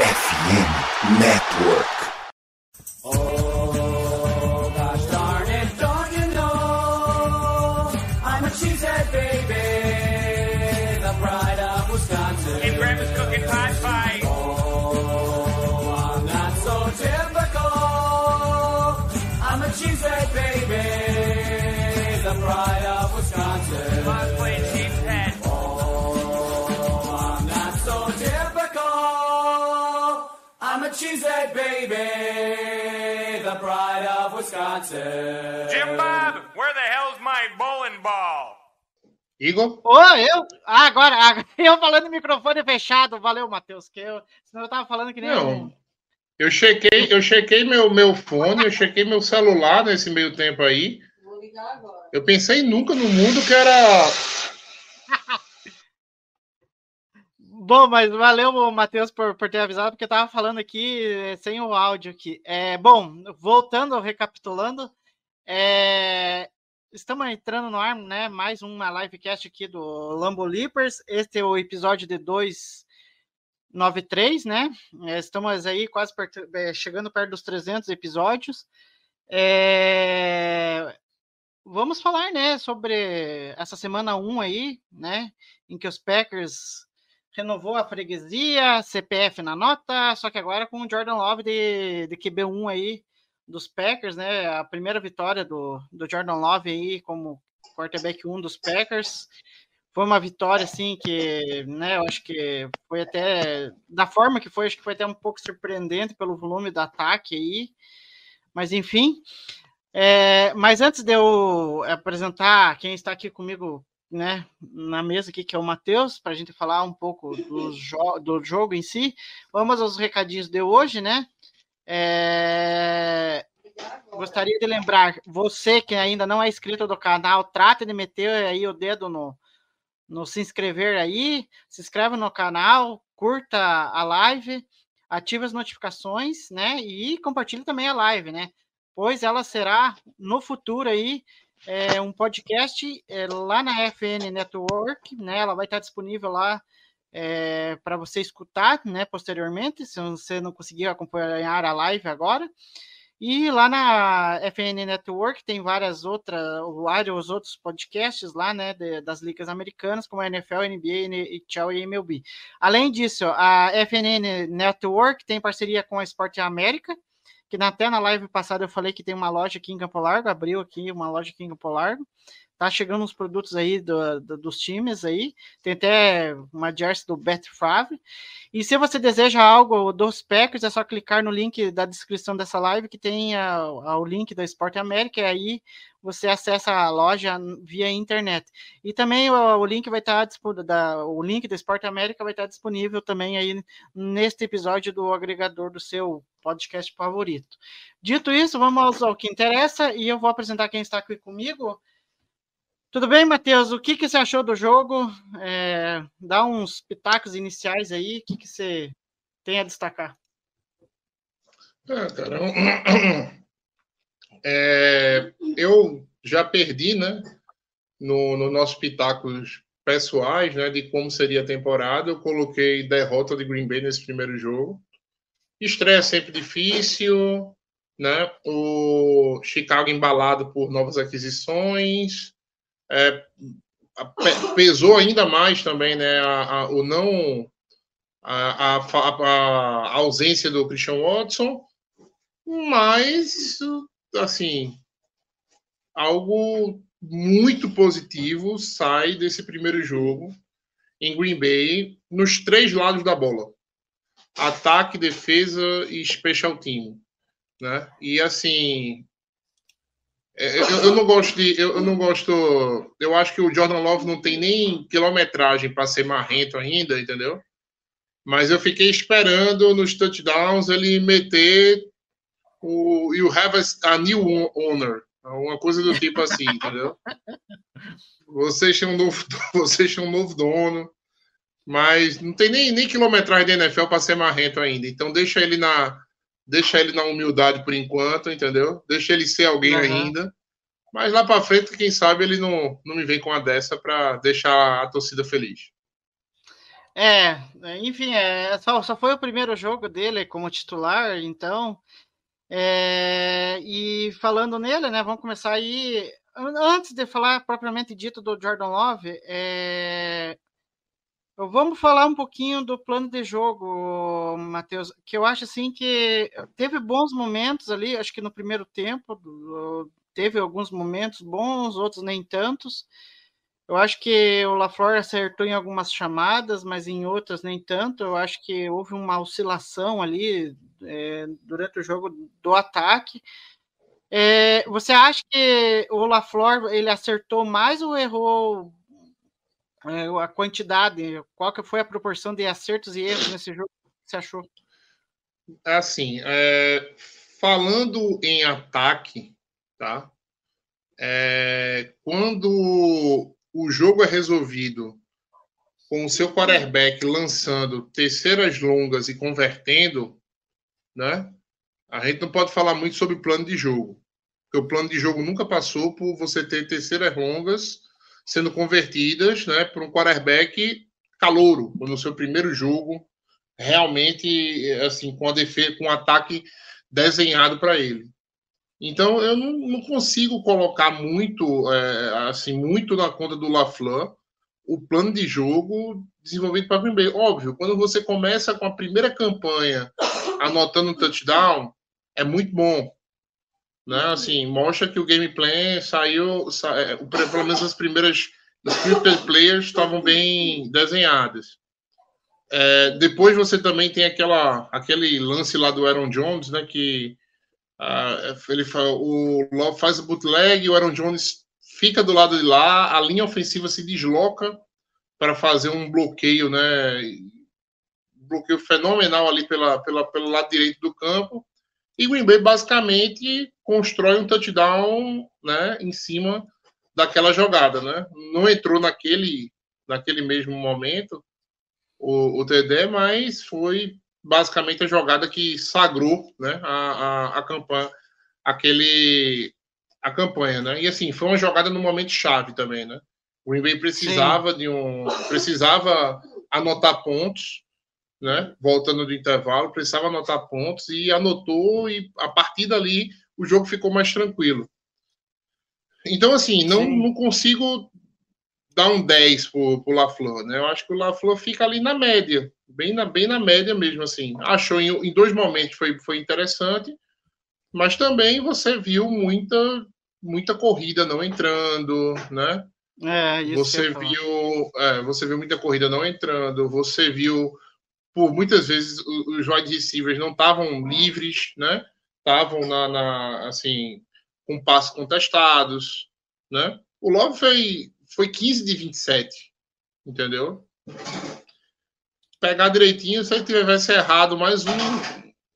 FM Network. A cheesehead baby, the pride of Wisconsin. Jim Bob, where the hell's my bowling ball? Igor? Ô, eu. Ah, agora, agora, eu falando no microfone fechado. Valeu, Matheus. Que eu, senão eu tava falando que nem. Não. um- Eu chequei, eu chequei meu, meu fone, eu chequei meu celular nesse meio tempo aí. Vou ligar agora. Eu pensei nunca no mundo que era. Bom, mas valeu, Matheus, por, por ter avisado, porque eu tava falando aqui eh, sem o áudio aqui. É, bom, voltando, recapitulando, é, estamos entrando no ar, né? Mais uma livecast aqui do Lambo Leapers. Este é o episódio de 293, né? É, Estamos aí quase perto- eh, chegando perto dos 300 episódios. É, Vamos falar, né, sobre essa semana 1 aí, né? Em que os Packers renovou a freguesia, CPF na nota, só que agora com o Jordan Love de, de QB1 aí dos Packers, né? A primeira vitória do, do Jordan Love aí como quarterback 1 dos Packers. Foi uma vitória, assim, que, né, eu acho que foi até, da forma que foi, acho que foi até um pouco surpreendente pelo volume do ataque aí. Mas, enfim. É, mas antes de eu apresentar quem está aqui comigo né, na mesa aqui, que é o Matheus, para a gente falar um pouco do, jo do jogo em si. Vamos aos recadinhos de hoje, né? É, gostaria de lembrar, você que ainda não é inscrito do canal, trate de meter aí o dedo no, no se inscrever aí, se inscreve no canal, curta a live, ative as notificações, né? E compartilhe também a live, né? Pois ela será no futuro aí é, um podcast é, lá na FN Network, né? Ela vai estar disponível lá para você escutar, né? Posteriormente, se você não conseguir acompanhar a live agora. E lá na FN Network tem várias outras, vários outros podcasts lá, né, de- das ligas americanas, como a NFL, NBA, NHL e MLB. Além disso, a FNN Network tem parceria com a Esporte América, que até na live passada eu falei que tem uma loja aqui em Campo Largo, abriu aqui uma loja aqui em Campo Largo. Tá chegando uns produtos aí do- do- dos times aí. Tem até uma jersey do Bet Favre. E se você deseja algo dos Packers, é só clicar no link da descrição dessa live, que tem a- a- o link da Esporte América, e aí você acessa a loja via internet. E também o, o link vai estar da, o link da Esporte América vai estar disponível também aí neste episódio do agregador do seu podcast favorito. Dito isso, vamos ao que interessa, e eu vou apresentar quem está aqui comigo. Tudo bem, Matheus? O que, que você achou do jogo? É, dá uns pitacos iniciais aí. O que, que você tem a destacar? Ah, cara, é, eu já perdi, né? No, no nossos pitacos pessoais, né? De como seria a temporada. Eu coloquei derrota de Green Bay nesse primeiro jogo. Estreia sempre difícil, né? O Chicago embalado por novas aquisições. É, pesou ainda mais também, né? a- a- o não a, a ausência do Christian Watson, mas assim algo muito positivo sai desse primeiro jogo em Green Bay nos três lados da bola: ataque, defesa e special team, né? E assim eu, eu não gosto de eu, eu não gosto eu acho que o Jordan Love não tem nem quilometragem para ser marrento ainda, entendeu? Mas eu fiquei esperando nos touchdowns ele meter o You have a, a new owner, uma coisa do tipo assim, entendeu? Vocês têm um novo, vocês têm um novo dono, mas não tem nem, nem quilometragem de NFL para ser marrento ainda. Então deixa ele na deixa ele na humildade por enquanto, entendeu? Deixa ele ser alguém Uhum. ainda. Mas lá para frente, quem sabe ele não, não me vem com uma dessa para deixar a torcida feliz. É, enfim, é, só, só foi o primeiro jogo dele como titular, então. É, e falando nele, né? Vamos começar aí. Antes de falar propriamente dito do Jordan Love, é, vamos falar um pouquinho do plano de jogo, Matheus, que eu acho assim que teve bons momentos ali, acho que no primeiro tempo teve alguns momentos bons, outros nem tantos. Eu acho que o LaFleur acertou em algumas chamadas, mas em outras nem tanto. Eu acho que houve uma oscilação ali é, durante o jogo do ataque. É, você acha que o LaFleur ele acertou mais ou errou a quantidade? Qual que foi a proporção de acertos e erros nesse jogo? Que você achou? Assim, é, falando em ataque, tá? É, quando o jogo é resolvido com o seu quarterback lançando terceiras longas e convertendo, né? A gente não pode falar muito sobre plano de jogo, porque o plano de jogo nunca passou por você ter terceiras longas sendo convertidas, né, por um quarterback calouro no seu primeiro jogo, realmente assim com a defesa, com um ataque desenhado para ele. Então eu não, não consigo colocar muito, é, assim, muito na conta do LaFleur o plano de jogo desenvolvido para Bay. Óbvio, quando você começa com a primeira campanha anotando um touchdown, é muito bom. Né? Assim, mostra que o gameplay saiu, sa, é, pelo menos as primeiras as players estavam bem desenhadas. É, depois você também tem aquela, aquele lance lá do Aaron Jones, né, que Uh, ele o Love faz o bootleg, o Aaron Jones fica do lado de lá, a linha ofensiva se desloca para fazer um bloqueio, né? bloqueio fenomenal ali pela, pela, pelo lado direito do campo. E o Green Bay basicamente constrói um touchdown né, em cima daquela jogada. Né? Não entrou naquele, naquele mesmo momento o, o TD, mas foi basicamente a jogada que sagrou né, a, a, a campanha, aquele, a campanha, né? E assim, foi uma jogada no momento chave também, né? O Green Bay precisava Sim. de um. precisava anotar pontos, né? Voltando do intervalo, precisava anotar pontos e anotou, e a partir dali o jogo ficou mais tranquilo. Então, assim, não, não consigo dar um 10 pro, pro LaFleur, né? Eu acho que o LaFleur fica ali na média, bem na, bem na média mesmo, assim. Achou em, em dois momentos foi, foi interessante, mas também você viu muita muita corrida não entrando, né? É, isso você viu, é, você viu muita corrida não entrando, você viu por muitas vezes os wide receivers não estavam livres, né? Estavam na, na, assim com passos contestados, né? O Love foi foi 15 de 27, entendeu? Pegar direitinho, se ele tivesse errado mais um,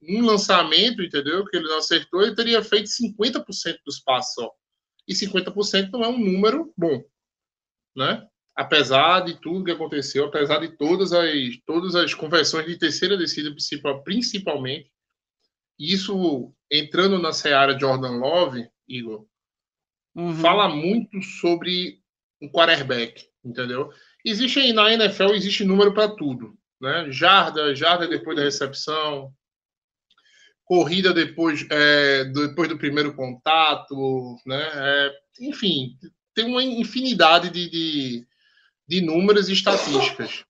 um lançamento, entendeu? Que ele não acertou, ele teria feito 50% dos passos só. E 50% não é um número bom, né? Apesar de tudo que aconteceu, apesar de todas as, todas as conversões de terceira descida, principalmente, isso entrando na seara Jordan Love, Igor, uhum. fala muito sobre um quarterback, entendeu? Existe aí na NFL, existe número para tudo, né? Jarda, jarda depois da recepção, corrida depois, é, depois do primeiro contato, né? É, enfim, tem uma infinidade de, de, de números e estatísticas.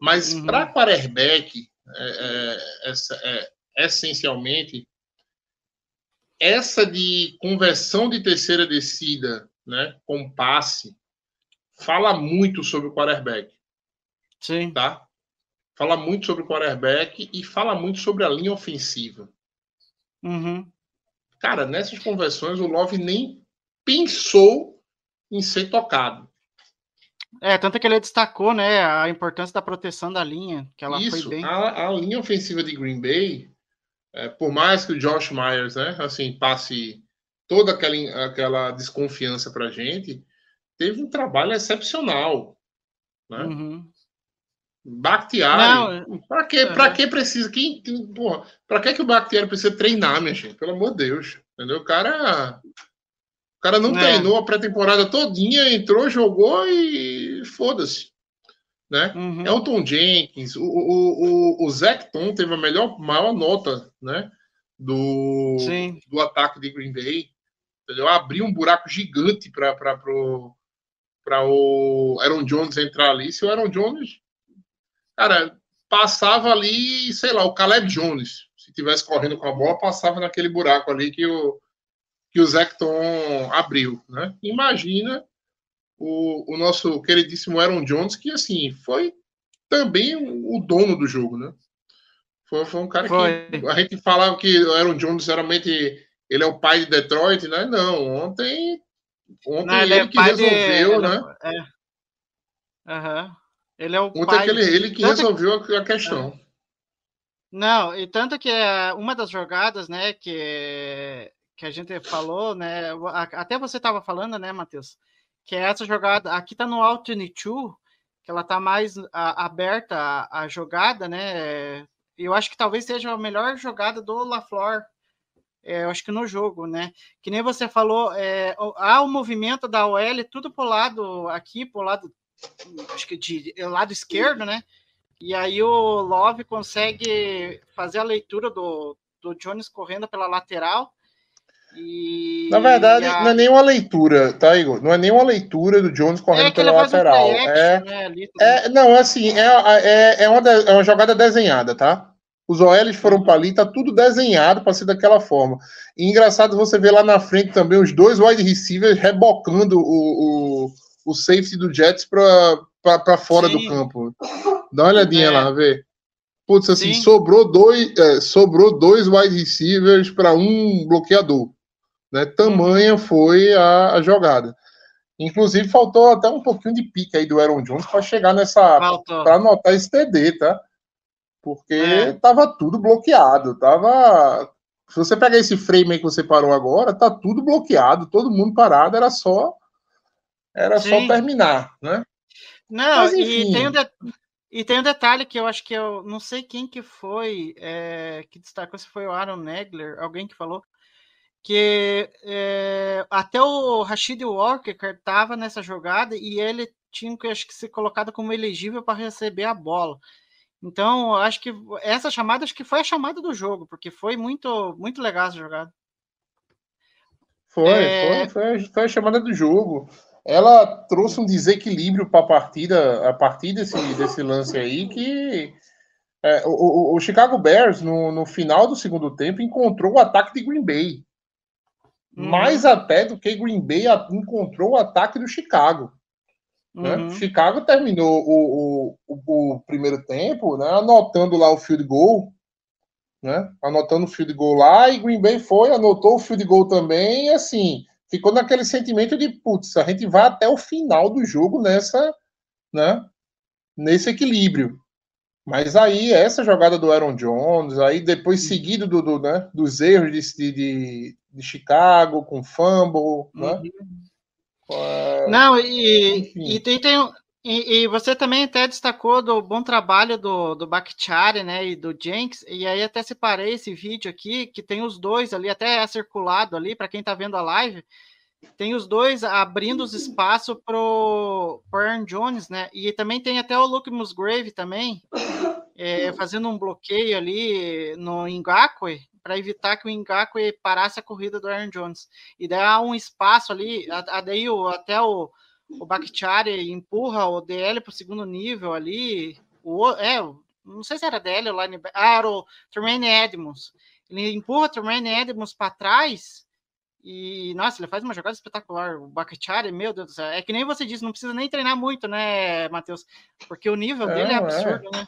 Mas uhum. para quarterback, é, é, essa, é, essencialmente, essa de conversão de terceira descida né, com passe fala muito sobre o quarterback. Sim. Tá? Fala muito sobre o quarterback e fala muito sobre a linha ofensiva. Uhum. Cara, nessas conversões o Love nem pensou em ser tocado. É, tanto que ele destacou, né, a importância da proteção da linha, que ela Isso, foi bem. A, a linha ofensiva de Green Bay, é, por mais que o Josh Myers, né, assim, passe toda aquela, aquela desconfiança pra gente, teve um trabalho excepcional. Né? Uhum. Para que, uhum. que precisa? Quem, porra, pra que, que o Bakhtiari precisa treinar, minha gente? Pelo amor de Deus. Entendeu? O cara. O cara não é. treinou a pré-temporada todinha, entrou, jogou e foda-se. Né? Uhum. Elton Jenkins, o, o, o, o Zecton teve a melhor, maior nota, né? Do, Sim. do ataque de Green Bay. Entendeu? Abriu um buraco gigante para o Aaron Jones entrar ali. Se o Aaron Jones, cara, passava ali, sei lá, o Caleb Jones, se tivesse correndo com a bola, passava naquele buraco ali que o, que o Zecton abriu, né? Imagina o, o nosso queridíssimo Aaron Jones, que assim foi também o dono do jogo, né? Foi, foi um cara Foi. que a gente falava que o Aaron Jones geralmente ele é o pai de Detroit, né? Não, ontem, ontem Não, ele, é que de- resolveu, ele é- né? É. Aham. Ele é o Ontem pai. aquele, ele que Tanto- resolveu a, a questão. Não, e tanto que é uma das jogadas, né, que, que a gente falou, né, até você estava falando, né, Matheus, que é essa jogada, aqui tá no Altitude, que ela tá mais a- aberta a, a jogada, né, e eu acho que talvez seja a melhor jogada do LaFleur, é, eu acho que no jogo, né, que nem você falou, é, há o movimento da OL tudo pro lado aqui, pro lado, acho que de lado esquerdo, né, e aí o Love consegue fazer a leitura do, do Jones correndo pela lateral. E Na verdade, a- não é nem uma leitura, tá, Igor? Não é nem uma leitura do Jones correndo é pela um lateral. play é, né. É, não, é assim, é, é, é, uma, de- é uma jogada desenhada, tá? Os OLs foram para ali, tá tudo desenhado para ser daquela forma. E engraçado você ver lá na frente também os dois wide receivers rebocando o, o, o safety do Jets para fora do Sim. campo. Dá uma olhadinha É. lá, vê. Putz, assim, Sim. sobrou dois, é, sobrou dois wide receivers para um bloqueador. Né? Tamanha foi a, a jogada. Inclusive, faltou até um pouquinho de pique aí do Aaron Jones para chegar nessa para anotar esse TD, tá? Porque É. tava tudo bloqueado, tava. Se você pegar esse frame aí que você parou agora, tá tudo bloqueado, todo mundo parado, era só era só Sim. terminar, né? Não, Mas, e enfim. tem, um de- e tem um detalhe que eu acho que eu não sei quem que foi é, que destacou, se foi o Aaron Negler, alguém que falou, que é, até o Rashid Walker estava nessa jogada e ele tinha que acho que ser colocado como elegível para receber a bola. Então, acho que essa chamada acho que foi a chamada do jogo, porque foi muito muito legal essa jogada. Foi, É. foi, foi, foi a chamada do jogo. Ela trouxe um desequilíbrio para a partida a partir desse, desse lance aí que é, o, o- o Chicago Bears, no, no final do segundo tempo, encontrou o ataque de Green Bay. Uhum. Mais até do que Green Bay encontrou o ataque do Chicago. né? Uhum. Chicago terminou o, o, o, o primeiro tempo, né, anotando lá o field goal, né, anotando o field goal lá, e Green Bay foi, anotou o field goal também, e assim, ficou naquele sentimento de, putz, a gente vai até o final do jogo nessa, né, nesse equilíbrio. Mas aí, essa jogada do Aaron Jones, aí depois seguido do, do, né, dos erros de, de, de Chicago, com fumble, né, Uhum. é, Não, e, Enfim. e, tem, e, e você também até destacou do bom trabalho do, do Bakhtiari, né, e do Jenks, e aí até separei esse vídeo aqui, que tem os dois ali, até é circulado ali, para quem tá vendo a live, tem os dois abrindo os espaços pro, pro Aaron Jones, né, e também tem até o Luke Musgrave também, é, fazendo um bloqueio ali no Ngakwe, para evitar que o Ngakwe parasse a corrida do Aaron Jones. E dá um espaço ali, a- a- daí o, até o, o Bakhtiari empurra o DL para o segundo nível ali, o, é, não sei se era DL ou linebacker, ah, era o Tremaine Edmonds, ele empurra o Tremaine Edmonds para trás e, nossa, ele faz uma jogada espetacular, o Bakhtiari, meu Deus do céu, é que nem você disse, não precisa nem treinar muito, né, Matheus, porque o nível É, dele é é. absurdo, né?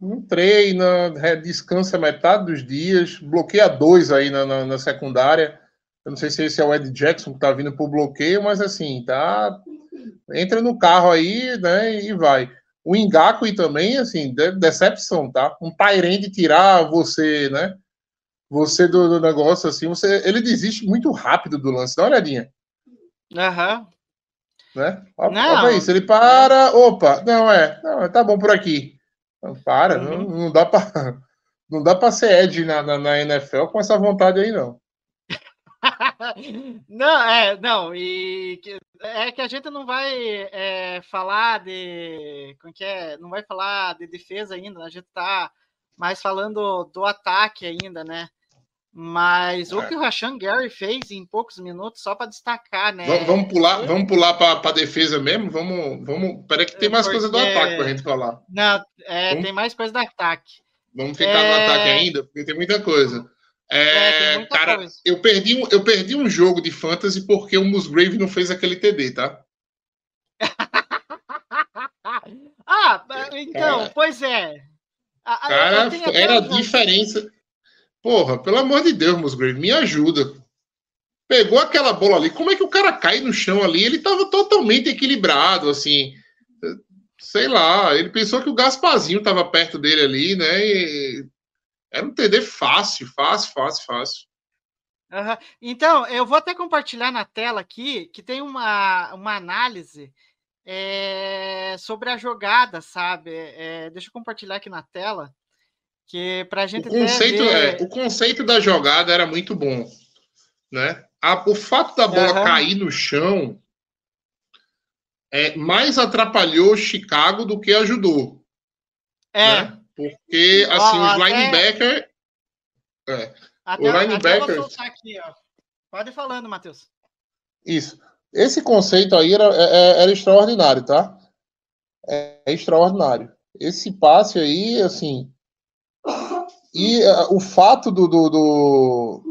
Não treina, é, descansa metade dos dias, bloqueia dois aí na, na, na secundária. Eu não sei se esse é o Ed Jackson que tá vindo pro bloqueio, mas assim, tá. Entra no carro aí, né, e vai. O Engaku também, assim, de- decepção, tá? Um Tyrande tirar você, né? Você do, do negócio, assim, você, ele desiste muito rápido do lance. Dá uma olhadinha, Aham. né? Ó, Não. pra isso, ele para, opa, não é, não, tá bom por aqui. Não, para, Uhum. não, não dá pra não dá para ser Ed na, na, na NFL com essa vontade aí, não. não, é, não, e é que a gente não vai é, falar de. Como que é? Não vai falar de defesa ainda, a gente tá mais falando do ataque ainda, né? Mas o É. que o Rashan Gary fez em poucos minutos, só para destacar, né? Vamos, vamos pular, vamos pular para a defesa mesmo? Vamos, vamos. Peraí que tem mais coisa do Porque- ataque para a gente falar. Não, é, Vamos- tem mais coisa do ataque. Vamos ficar no É. ataque ainda, porque tem muita coisa. É, É, cara, coisa. eu perdi, um, eu perdi um jogo de fantasy porque o Musgrave não fez aquele TD, tá? Ah, então, Cara. pois é. Eu- Cara, era a diferença. Porra, pelo amor de Deus, Musgrave, me ajuda. Pegou aquela bola ali, como é que o cara cai no chão ali? Ele tava totalmente equilibrado, assim. Sei lá, ele pensou que o Gasparzinho tava perto dele ali, né? E era um TD fácil, fácil, fácil, fácil. Aham. Então, eu vou até compartilhar na tela aqui que tem uma, uma análise é, sobre a jogada, sabe? É, deixa eu compartilhar aqui na tela, que O gente até conceito, ver- é, o conceito da jogada era muito bom, né? A- o fato da bola Aham. cair no chão é, mais atrapalhou Chicago do que ajudou, É, né? Porque assim Ó, os até- linebacker, é, até, o linebacker- aqui, ó. Pode ir falando, Matheus. isso. Esse conceito aí era, é- era extraordinário, tá? É, é extraordinário. Esse passe aí, assim, e é, o fato do, do, do-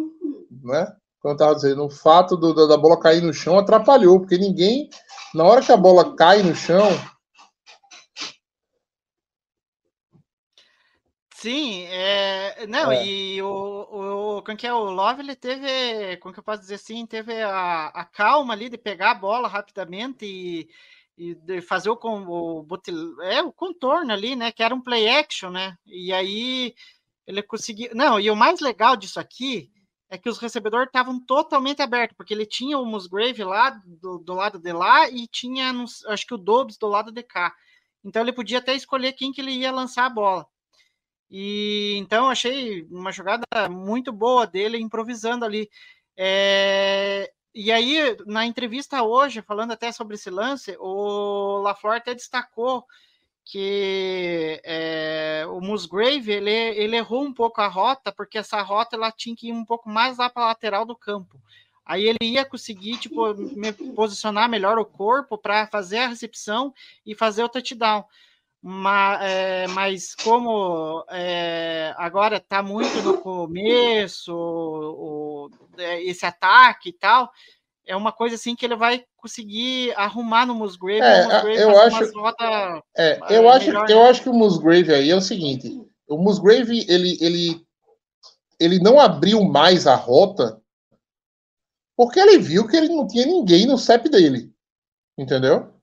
né? Como eu tava dizendo, o fato do- da- da bola cair no chão atrapalhou, porque ninguém, na hora que a bola cai no chão, Sim, é, não, É. e o, o, como que é, o Love, ele teve, como que eu posso dizer assim, teve a, a calma ali de pegar a bola rapidamente e, e de fazer o, o, é, o contorno ali, né, que era um play action, né, e aí ele conseguiu, não, e o mais legal disso aqui é que os recebedores estavam totalmente abertos, porque ele tinha o Musgrave lá do, do lado de lá e tinha, acho que o Dobbs do lado de cá, então ele podia até escolher quem que ele ia lançar a bola. E então achei uma jogada muito boa dele improvisando ali. É, e aí, na entrevista hoje, falando até sobre esse lance, o LaFleur até destacou que é, o Musgrave ele, ele errou um pouco a rota, porque essa rota ela tinha que ir um pouco mais lá para a lateral do campo. Aí ele ia conseguir tipo, me- posicionar melhor o corpo para fazer a recepção e fazer o touchdown. Ma- é, mas como é, agora está muito no começo o- o- é, esse ataque e tal, é uma coisa assim que ele vai conseguir arrumar no Musgrave. É, o Musgrave eu acho- é, É eu, acho, melhor, eu né? acho que o Musgrave aí é o seguinte: o Musgrave ele, ele, ele não abriu mais a rota porque ele viu que ele não tinha ninguém no CEP dele. Entendeu?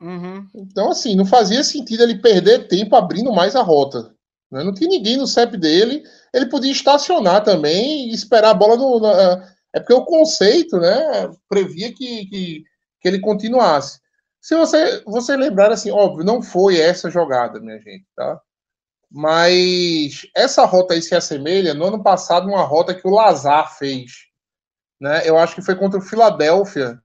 Uhum. Então, assim, não fazia sentido ele perder tempo abrindo mais a rota. né? Não tinha ninguém no CEP dele. Ele podia estacionar também e esperar a bola no. na- é porque o conceito, né, previa que, que, que ele continuasse. Se você, você lembrar, assim, óbvio, não foi essa jogada, minha gente, tá? Mas essa rota aí se assemelha no ano passado uma rota que o Lazar fez. Né? Eu acho que foi contra o Philadelphia.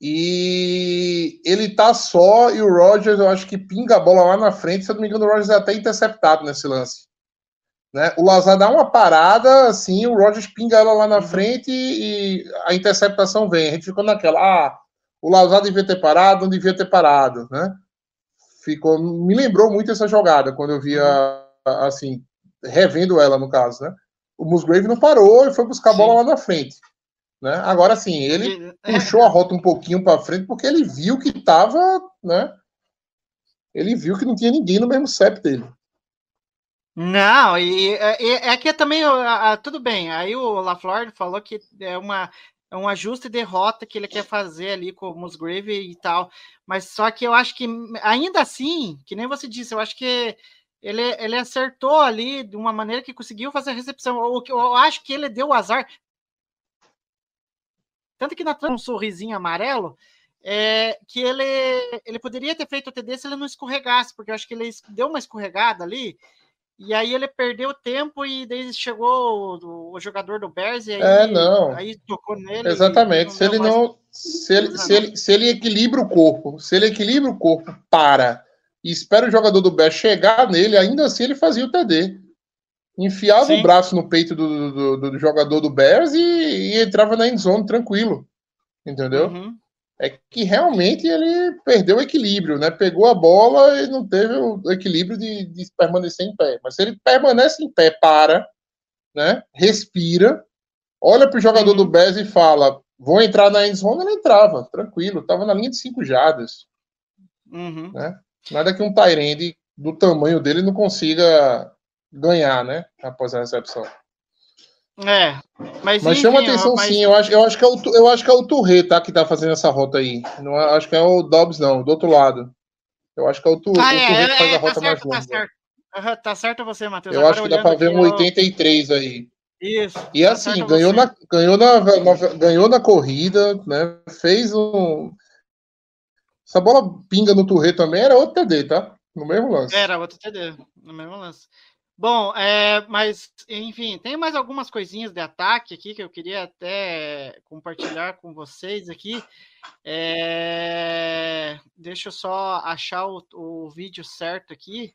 E ele tá só e o Rogers, eu acho que pinga a bola lá na frente. Se eu não me engano, o Rogers é até interceptado nesse lance. Né? O Lazar dá uma parada, assim, o Rogers pinga ela lá na frente e, e a interceptação vem. A gente ficou naquela, ah, o Lazar devia ter parado, não devia ter parado, né? Ficou, me lembrou muito essa jogada quando eu via, assim, revendo ela no caso, né? O Musgrave não parou e foi buscar a bola Sim. lá na frente. Né? Agora sim, ele E- puxou a rota um pouquinho para frente porque ele viu que tava, né? Ele viu que não tinha ninguém no mesmo CEP dele. Não, e, e- é que também, ah, ah, tudo bem, aí o LaFleur falou que é, uma, é um ajuste de rota que ele quer fazer ali com o Musgrave e tal, mas só que eu acho que, ainda assim, que nem você disse, eu acho que ele, ele acertou ali de uma maneira que conseguiu fazer a recepção, que eu acho que ele deu azar, tanto que na um sorrisinho amarelo, é, que ele, ele poderia ter feito o TD se ele não escorregasse, porque eu acho que ele deu uma escorregada ali, E aí ele perdeu tempo e daí chegou o, o jogador do Bears e aí, É, não. aí tocou nele. Exatamente. Se ele deu mais- não. Se ele, se, ele, se ele equilibra o corpo, se ele equilibra o corpo, para e espera o jogador do Bears chegar nele, ainda assim ele fazia o TD. Enfiava Sim. o braço no peito do, do, do- do jogador do Bears e, e entrava na endzone tranquilo. Entendeu? Uhum. É que realmente ele perdeu o equilíbrio, né? Pegou a bola e não teve o equilíbrio de, de permanecer em pé. Mas se ele permanece em pé, para, né? Respira, olha para o jogador do Bears e fala: vou entrar na endzone, ele entrava, tranquilo, estava na linha de cinco jardas. Uhum. Nada que um Tyrande do tamanho dele não consiga ganhar, né? Após a recepção. É, mas, Mas chama enfim, ó, atenção mas- sim, eu acho, eu acho que é o, eu acho que é o Touré, tá? Que tá fazendo essa rota aí. Não é- acho que é o Dobbs, não, do outro lado. Eu acho que é o, tu, Ah, o é, Touré que é, faz a é, rota tá mais certo, tá longa. certo. Aham, tá certo você, Matheus. Eu Agora acho que dá pra ver um ó, 83 aí. Isso. E tá assim, ganhou você. na, ganhou, na, na- ganhou na corrida, né? Fez um. Essa bola pinga no Touré também era outro TD, tá? No mesmo lance. Era outro TD, no mesmo lance. Bom, é, mas, enfim, tem mais algumas coisinhas de ataque aqui que eu queria até compartilhar com vocês aqui. É, deixa eu só achar o, o vídeo certo aqui.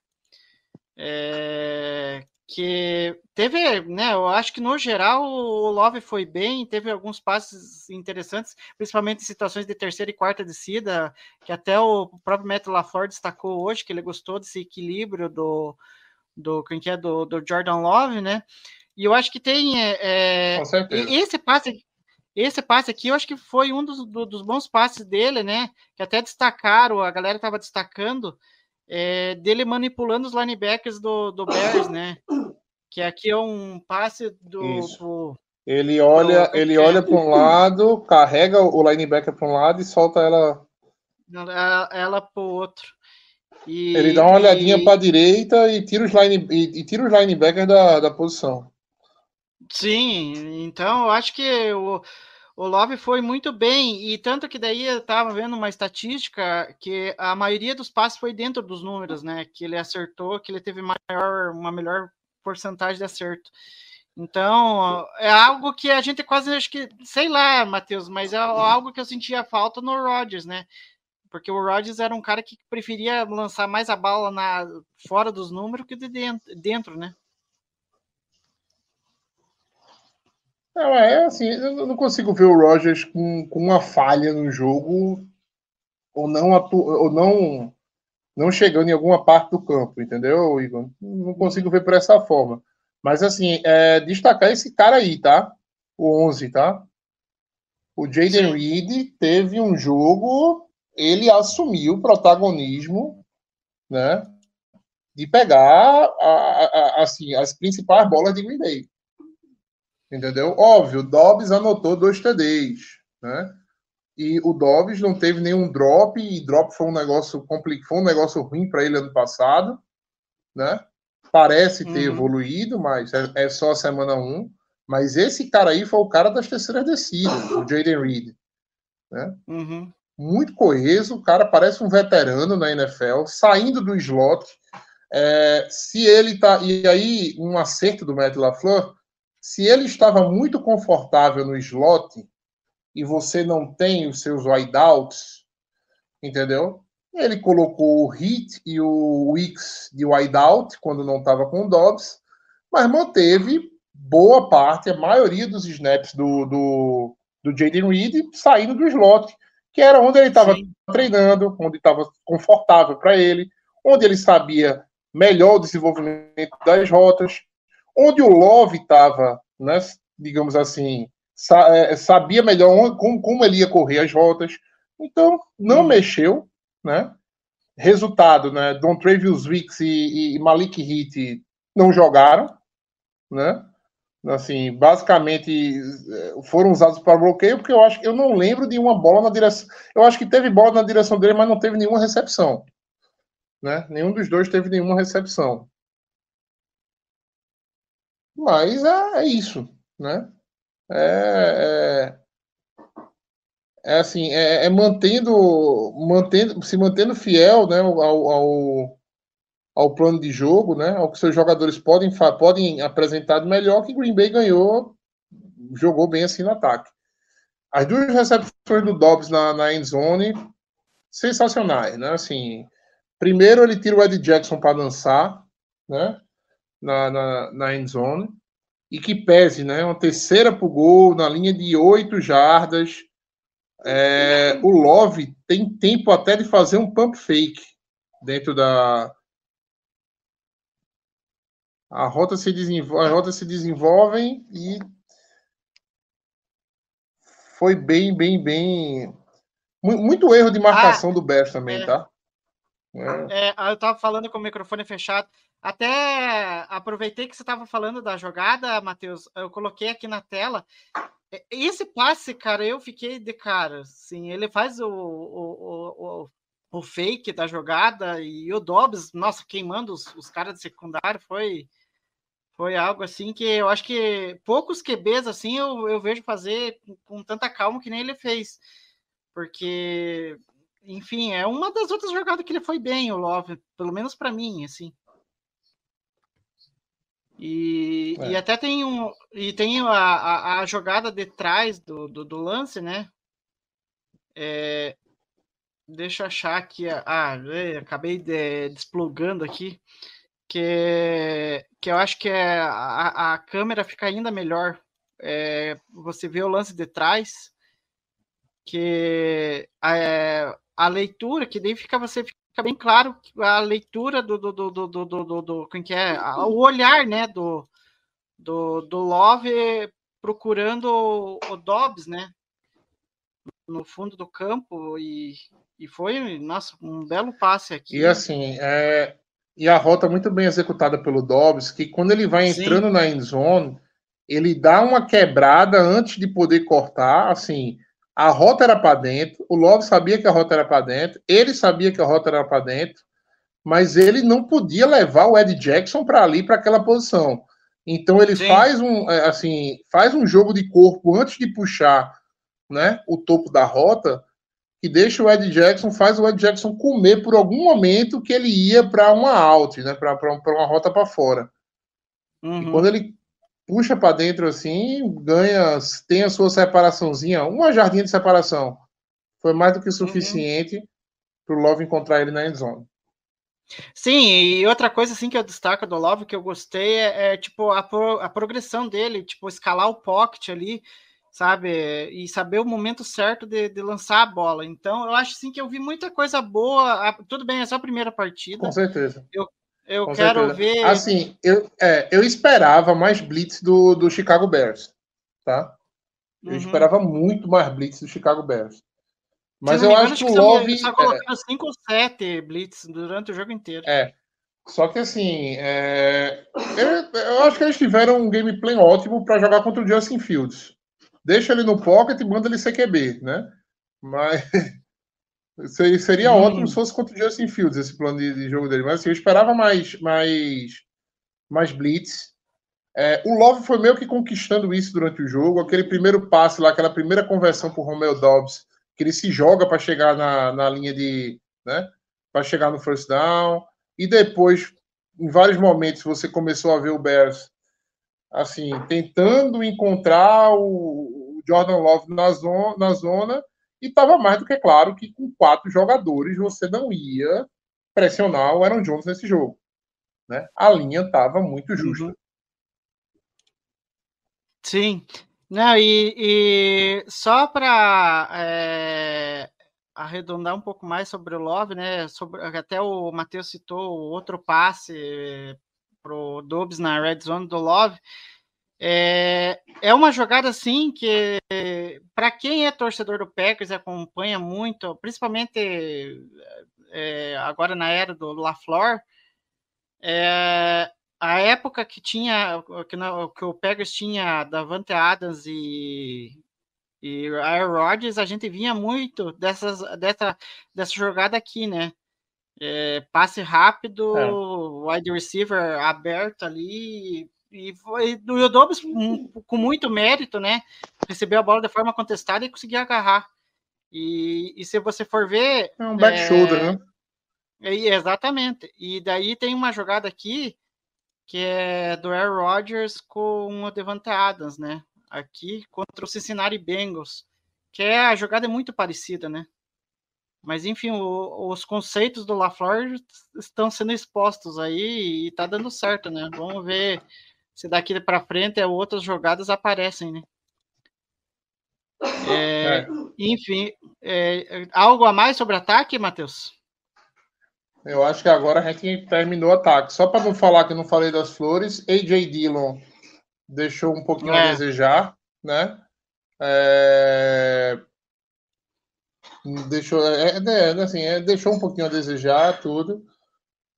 É, que teve, né? Eu acho que no geral o Love foi bem, teve alguns passes interessantes, principalmente em situações de terceira e quarta descida, que até o próprio Matt LaFleur destacou hoje, que ele gostou desse equilíbrio do, do, quem que é, do, do Jordan Love, né? E eu acho que tem é, é, Com certeza. esse passe, esse passe aqui, eu acho que foi um dos, do- dos bons passes dele, né? Que até destacaram, a galera estava destacando, é, dele manipulando os linebackers do, do Bears, né? Que aqui é um passe do. Pro- Ele olha, Pro- ele é. olha para um lado, carrega o linebacker para um lado e solta ela. ela, ela pro outro. E, Ele dá uma olhadinha e- para a direita e tira os, line, e, e tira os linebackers da, da posição. Sim, então eu acho que o, o Love foi muito bem, e tanto que daí eu estava vendo uma estatística que a maioria dos passes foi dentro dos números, né? Que ele acertou, que ele teve maior, uma melhor porcentagem de acerto. Então, é algo que a gente quase acho que, sei lá, Matheus, mas é algo que eu sentia falta no Rodgers, né? Porque o Rodgers era um cara que preferia lançar mais a bola na, fora dos números que de dentro, dentro né? Não, é assim, eu não consigo ver o Rogers com, com uma falha no jogo ou não, atu, ou não, não chegando em alguma parte do campo, entendeu, Igor? Não consigo ver por essa forma. Mas, assim, é, destacar esse cara aí, tá? O 11, tá? O Jaden. Reed teve um jogo, ele assumiu o protagonismo, né? De pegar a- a- a- assim, as principais bolas de Green Bay. Entendeu? Óbvio, Dobbs anotou dois TDs, né? E o Dobbs não teve nenhum drop, e drop foi um negócio complicado, foi um negócio ruim para ele ano passado, né? Parece ter Uhum. evoluído, mas é, é só a semana 1. Mas esse cara aí foi o cara das terceiras descidas, o Jaden Reed. Uhum. Muito coeso, o cara parece um veterano na NFL, saindo do slot. É, se ele tá. E aí, um acerto do Matt LaFleur, se ele estava muito confortável no slot e você não tem os seus wideouts, entendeu? Ele colocou o Hit e o Wicks de wideout quando não estava com o Dobbs, mas manteve boa parte, a maioria dos snaps do, do, do Jaden Reed saindo do slot, que era onde ele estava treinando, onde estava confortável para ele, onde ele sabia melhor o desenvolvimento das rotas, onde o Love estava, né, digamos assim, eh, sabia melhor onde- como, como ele ia correr as rotas. Então, não Hum. mexeu, né? Resultado, né? Don Travius Wicks e, e Malik Heat não jogaram, né? Assim, basicamente eh, foram usados para bloqueio, porque eu acho que eu não lembro de uma bola na direção. Eu acho que teve bola na direção dele, mas não teve nenhuma recepção. Né? Nenhum dos dois teve nenhuma recepção. Mas é, é isso, né? É, é, é assim, é, é mantendo, mantendo, se mantendo fiel, né, ao, ao, ao plano de jogo, né, ao que seus jogadores podem, podem apresentar de melhor, que Green Bay ganhou, jogou bem assim no ataque. As duas recepções do Dobbs na, na end zone, sensacionais, né? Assim, primeiro ele tira o Ed Jackson para dançar, né? Na, na, na end zone e que pese, né? Uma terceira pro gol na linha de oito jardas. É, o Love tem tempo até de fazer um pump fake dentro da. A rota se desenvolve, a rota se desenvolvem e foi bem, bem, bem. Muito erro de marcação ah, do Bears também, é, tá? É. É, eu tava falando com o microfone fechado. Até aproveitei que você estava falando da jogada, Matheus. Eu coloquei aqui na tela. Esse passe, cara, eu fiquei de cara. Sim, ele faz o, o, o, o, fake da jogada e o Dobbs, nossa, queimando os, os caras de secundário foi foi algo assim que eu acho que poucos QBs assim eu, eu vejo fazer com, com tanta calma que nem ele fez. Porque, enfim, é uma das outras jogadas que ele foi bem, o Love, pelo menos para mim, assim. E, é. e até tem um e tem a, a, a jogada de trás do, do, do lance, né? É, deixa eu achar aqui. Ah, é, acabei de, desplugando aqui. Que, que eu acho que é, a, a câmera fica ainda melhor. É, você vê o lance de trás, que a, é, leitura, que daí fica você fica bem claro a leitura do do, do, do, do, do, do quem que é, o olhar, né, do, do, do Love procurando o Dobbs, né, no fundo do campo e, e foi, nossa, um belo passe aqui. E assim, é, e a rota muito bem executada pelo Dobbs, que quando ele vai entrando Sim. na end zone, ele dá uma quebrada antes de poder cortar, assim, a rota era para dentro, o Love sabia que a rota era para dentro, ele sabia que a rota era para dentro, mas ele não podia levar o Ed Jackson para ali, para aquela posição. Então ele Sim. faz um, é, assim, faz um jogo de corpo antes de puxar, né, o topo da rota, que deixa o Ed Jackson, faz o Ed Jackson comer por algum momento que ele ia para uma out, né, para uma rota para fora. Uhum. E quando ele puxa para dentro assim, ganha, tem a sua separaçãozinha, uma jardinha de separação. Foi mais do que uhum. suficiente uhum. para o Love encontrar ele na endzone. Sim, e outra coisa assim que eu destaco do Love que eu gostei é, é tipo a, pro, a progressão dele, tipo escalar o pocket ali, sabe, e saber o momento certo de, de, lançar a bola. Então, eu acho assim que eu vi muita coisa boa. Tudo bem, é só a primeira partida. Com certeza. Eu, eu Com quero certeza. ver. Assim, eu, é, eu esperava mais blitz do, do Chicago Bears, tá? Eu uhum. esperava muito mais blitz do Chicago Bears. Mas eu acho que o Love. Só colocaram 5 ou 7 blitz durante o jogo inteiro. É. Só que assim, é... eu, eu, acho que eles tiveram um gameplay ótimo para jogar contra o Justin Fields. Deixa ele no pocket e manda ele CQB, né? Mas Seria, seria hum. ótimo se fosse contra o Justin Fields esse plano de, de, jogo dele. Mas assim, eu esperava mais, mais, mais blitz. É, o Love foi meio que conquistando isso durante o jogo. Aquele primeiro passe lá, aquela primeira conversão por Romeo Dobbs, que ele se joga para chegar na, na linha de. Né, para chegar no first down. E depois, em vários momentos, você começou a ver o Bears assim, tentando encontrar o Jordan Love na zona, na zona e estava mais do que claro que com quatro jogadores você não ia pressionar o Aaron Jones nesse jogo. Né? A linha estava muito justa. Uhum. Sim. Não, e, e só para é, arredondar um pouco mais sobre o Love, né? Sobre, até o Matheus citou outro passe para o Dobbs na red zone do Love. É, é uma jogada assim que, para quem é torcedor do Packers acompanha muito, principalmente é, agora na era do LaFleur, é, a época que tinha que, que o Packers tinha Davante Adams e, e Aaron Rodgers, a gente vinha muito dessas, dessa, dessa jogada aqui, né? É, passe rápido, é. wide receiver aberto ali, e foi do Dobbs com, com, muito mérito, né? Recebeu a bola de forma contestada e conseguiu agarrar. E, e se você for ver. É um back é, shoulder, né? E, exatamente. E daí tem uma jogada aqui que é do Aaron Rodgers com o Devante Adams, né? Aqui contra o Cincinnati Bengals, que é a jogada é muito parecida, né? Mas enfim, o, os conceitos do LaFleur estão sendo expostos aí e tá dando certo, né? Vamos ver se daqui para frente outras jogadas aparecem, né? É, é. Enfim, é, algo a mais sobre ataque, Matheus? Eu acho que agora a gente terminou o ataque. Só para não falar que não falei das flores, AJ Dillon deixou um pouquinho é. a desejar, né? É... Deixou, é, é, é assim, é, deixou um pouquinho a desejar tudo.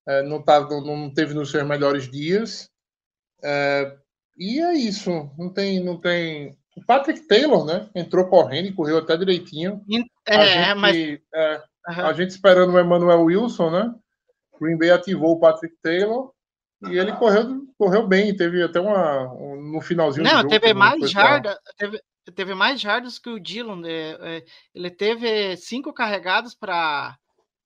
É, não, tá, não, não, teve nos seus melhores dias. e é isso. Não tem, não tem. O Patrick Taylor, né? Entrou correndo e correu até direitinho. É, a gente, mas Uhum. A gente esperando o Emmanuel Wilson, né? Green Bay ativou o Patrick Taylor e ele correu, correu bem, teve até uma um, no finalzinho Não, teve mais jardas, teve, teve mais jardas que o Dillon. Né? É, ele teve cinco carregados para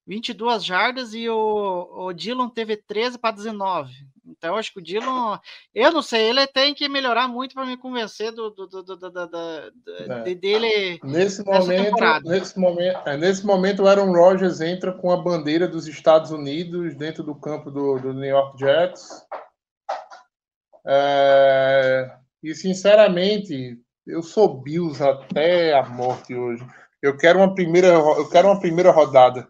22 jardas e o, o Dillon teve 13 para 19. Então, acho que o Dillon, eu não sei, ele tem que melhorar muito para me convencer do, do, do, do, do, do é. dele. Nesse momento, nesse momento, é, nesse momento, o Aaron Rodgers entra com a bandeira dos Estados Unidos dentro do campo do, do New York Jets. É, e sinceramente, eu sou Bills até a morte hoje. Eu quero uma primeira, eu quero uma primeira rodada.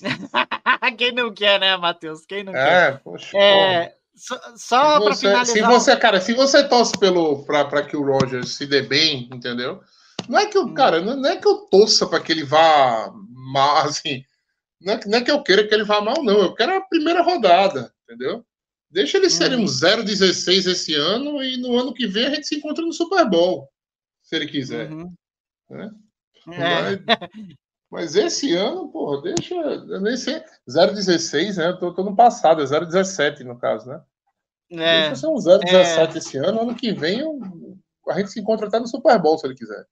Quem não quer, né, Matheus? Quem não é, quer? Poxa, é, só, só para finalizar. Se você, cara, se você torce pelo para que o Rogers se dê bem, entendeu? Não é que eu, hum. cara, não, é que eu torça para que ele vá mal, assim. Não é, não é, que eu queira que ele vá mal, não. Eu quero a primeira rodada, entendeu? Deixa ele ser um 0-16 uhum. esse ano e no ano que vem a gente se encontra no Super Bowl, se ele quiser. Uhum. Né? É. Mas esse ano, pô, deixa. Nem sei. 0,16, né? Eu tô, tô no passado, é 0,17 no caso, né? É, deixa ser um 0,17 é... esse ano. Ano que vem eu, a gente se encontra até no Super Bowl, se ele quiser.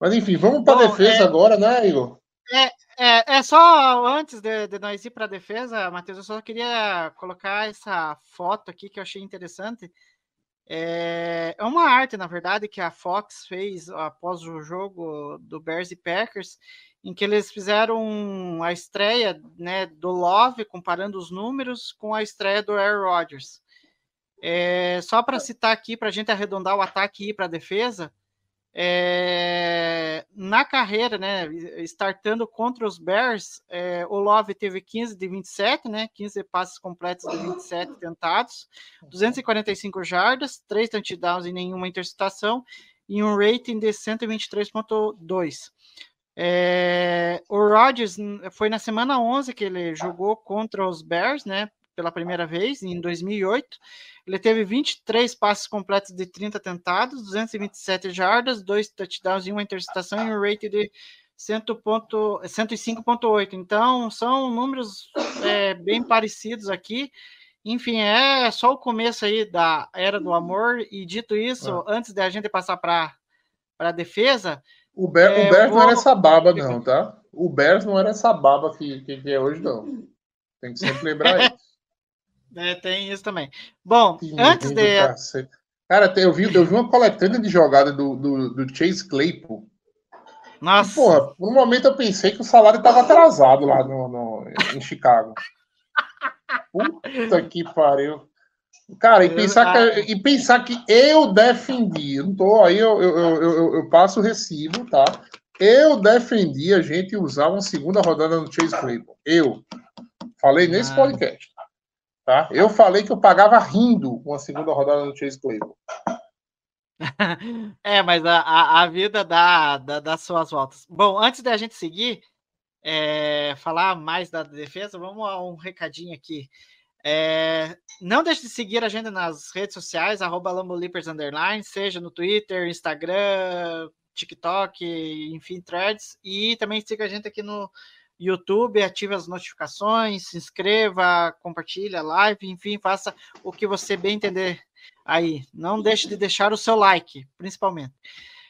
Mas enfim, vamos para a defesa é... agora, né, Igor? É, é, é só antes de, de nós ir para a defesa, Matheus, eu só queria colocar essa foto aqui que eu achei interessante. É, é uma arte, na verdade, que a Fox fez após o jogo do Bears e Packers, em que eles fizeram a estreia né, do Love, comparando os números com a estreia do Aaron Rodgers. É, só para citar aqui, para a gente arredondar o ataque e ir para a defesa, é, na carreira, né, startando contra os Bears, é, o Love teve 15 de 27, né, 15 passes completos de 27 tentados, 245 jardas, 3 touchdowns e nenhuma interceptação, e um rating de 123.2. É, o Rodgers foi na semana 11 que ele jogou contra os Bears, né, pela primeira vez, em 2008. Ele teve 23 passes completos de 30 tentados, 227 jardas, 2 touchdowns e uma interceptação e um rate de 105.8. Então, são números é, bem parecidos aqui. Enfim, é só o começo aí da era do amor. E dito isso, é. antes da gente passar para a defesa. O, Ber é, o Bears vou... não era essa baba, não, tá? O Bears não era essa baba que, que, que é hoje, não. Tem que sempre lembrar isso. É, tem isso também. Bom, que antes de. Cara, eu vi, eu vi uma coletânea de jogada do, do, do Chase Claypool. Nossa. E, porra, por um momento eu pensei que o salário estava atrasado lá no, no, em Chicago. Puta que pariu. Cara, e pensar, que, e pensar que eu defendi, não tô, aí eu, eu, eu, eu, passo o recibo, tá? Eu defendi a gente usar uma segunda rodada no Chase Claypool. Eu. Falei nesse ah. podcast. Tá? Eu falei que eu pagava rindo uma segunda rodada no Chase Claypool. é, mas a, a vida dá, dá, dá suas voltas. Bom, antes da gente seguir, é, falar mais da defesa, vamos a um recadinho aqui. É, não deixe de seguir a gente nas redes sociais, arroba seja no Twitter, Instagram, TikTok, enfim, threads, e também siga a gente aqui no YouTube, ative as notificações, se inscreva, compartilhe a live, enfim, faça o que você bem entender aí. Não deixe de deixar o seu like, principalmente.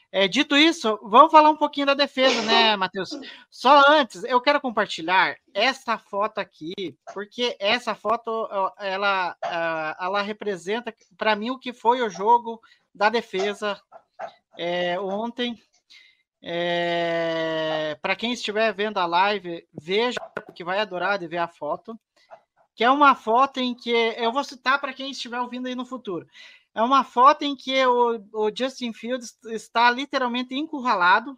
É, dito isso, vamos falar um pouquinho da defesa, né, Matheus? Só antes, eu quero compartilhar essa foto aqui, porque essa foto ela, ela representa para mim o que foi o jogo da defesa é, ontem. É, para quem estiver vendo a live, veja, porque vai adorar de ver a foto. Que é uma foto em que eu vou citar para quem estiver ouvindo aí no futuro. É uma foto em que o, o Justin Fields está literalmente encurralado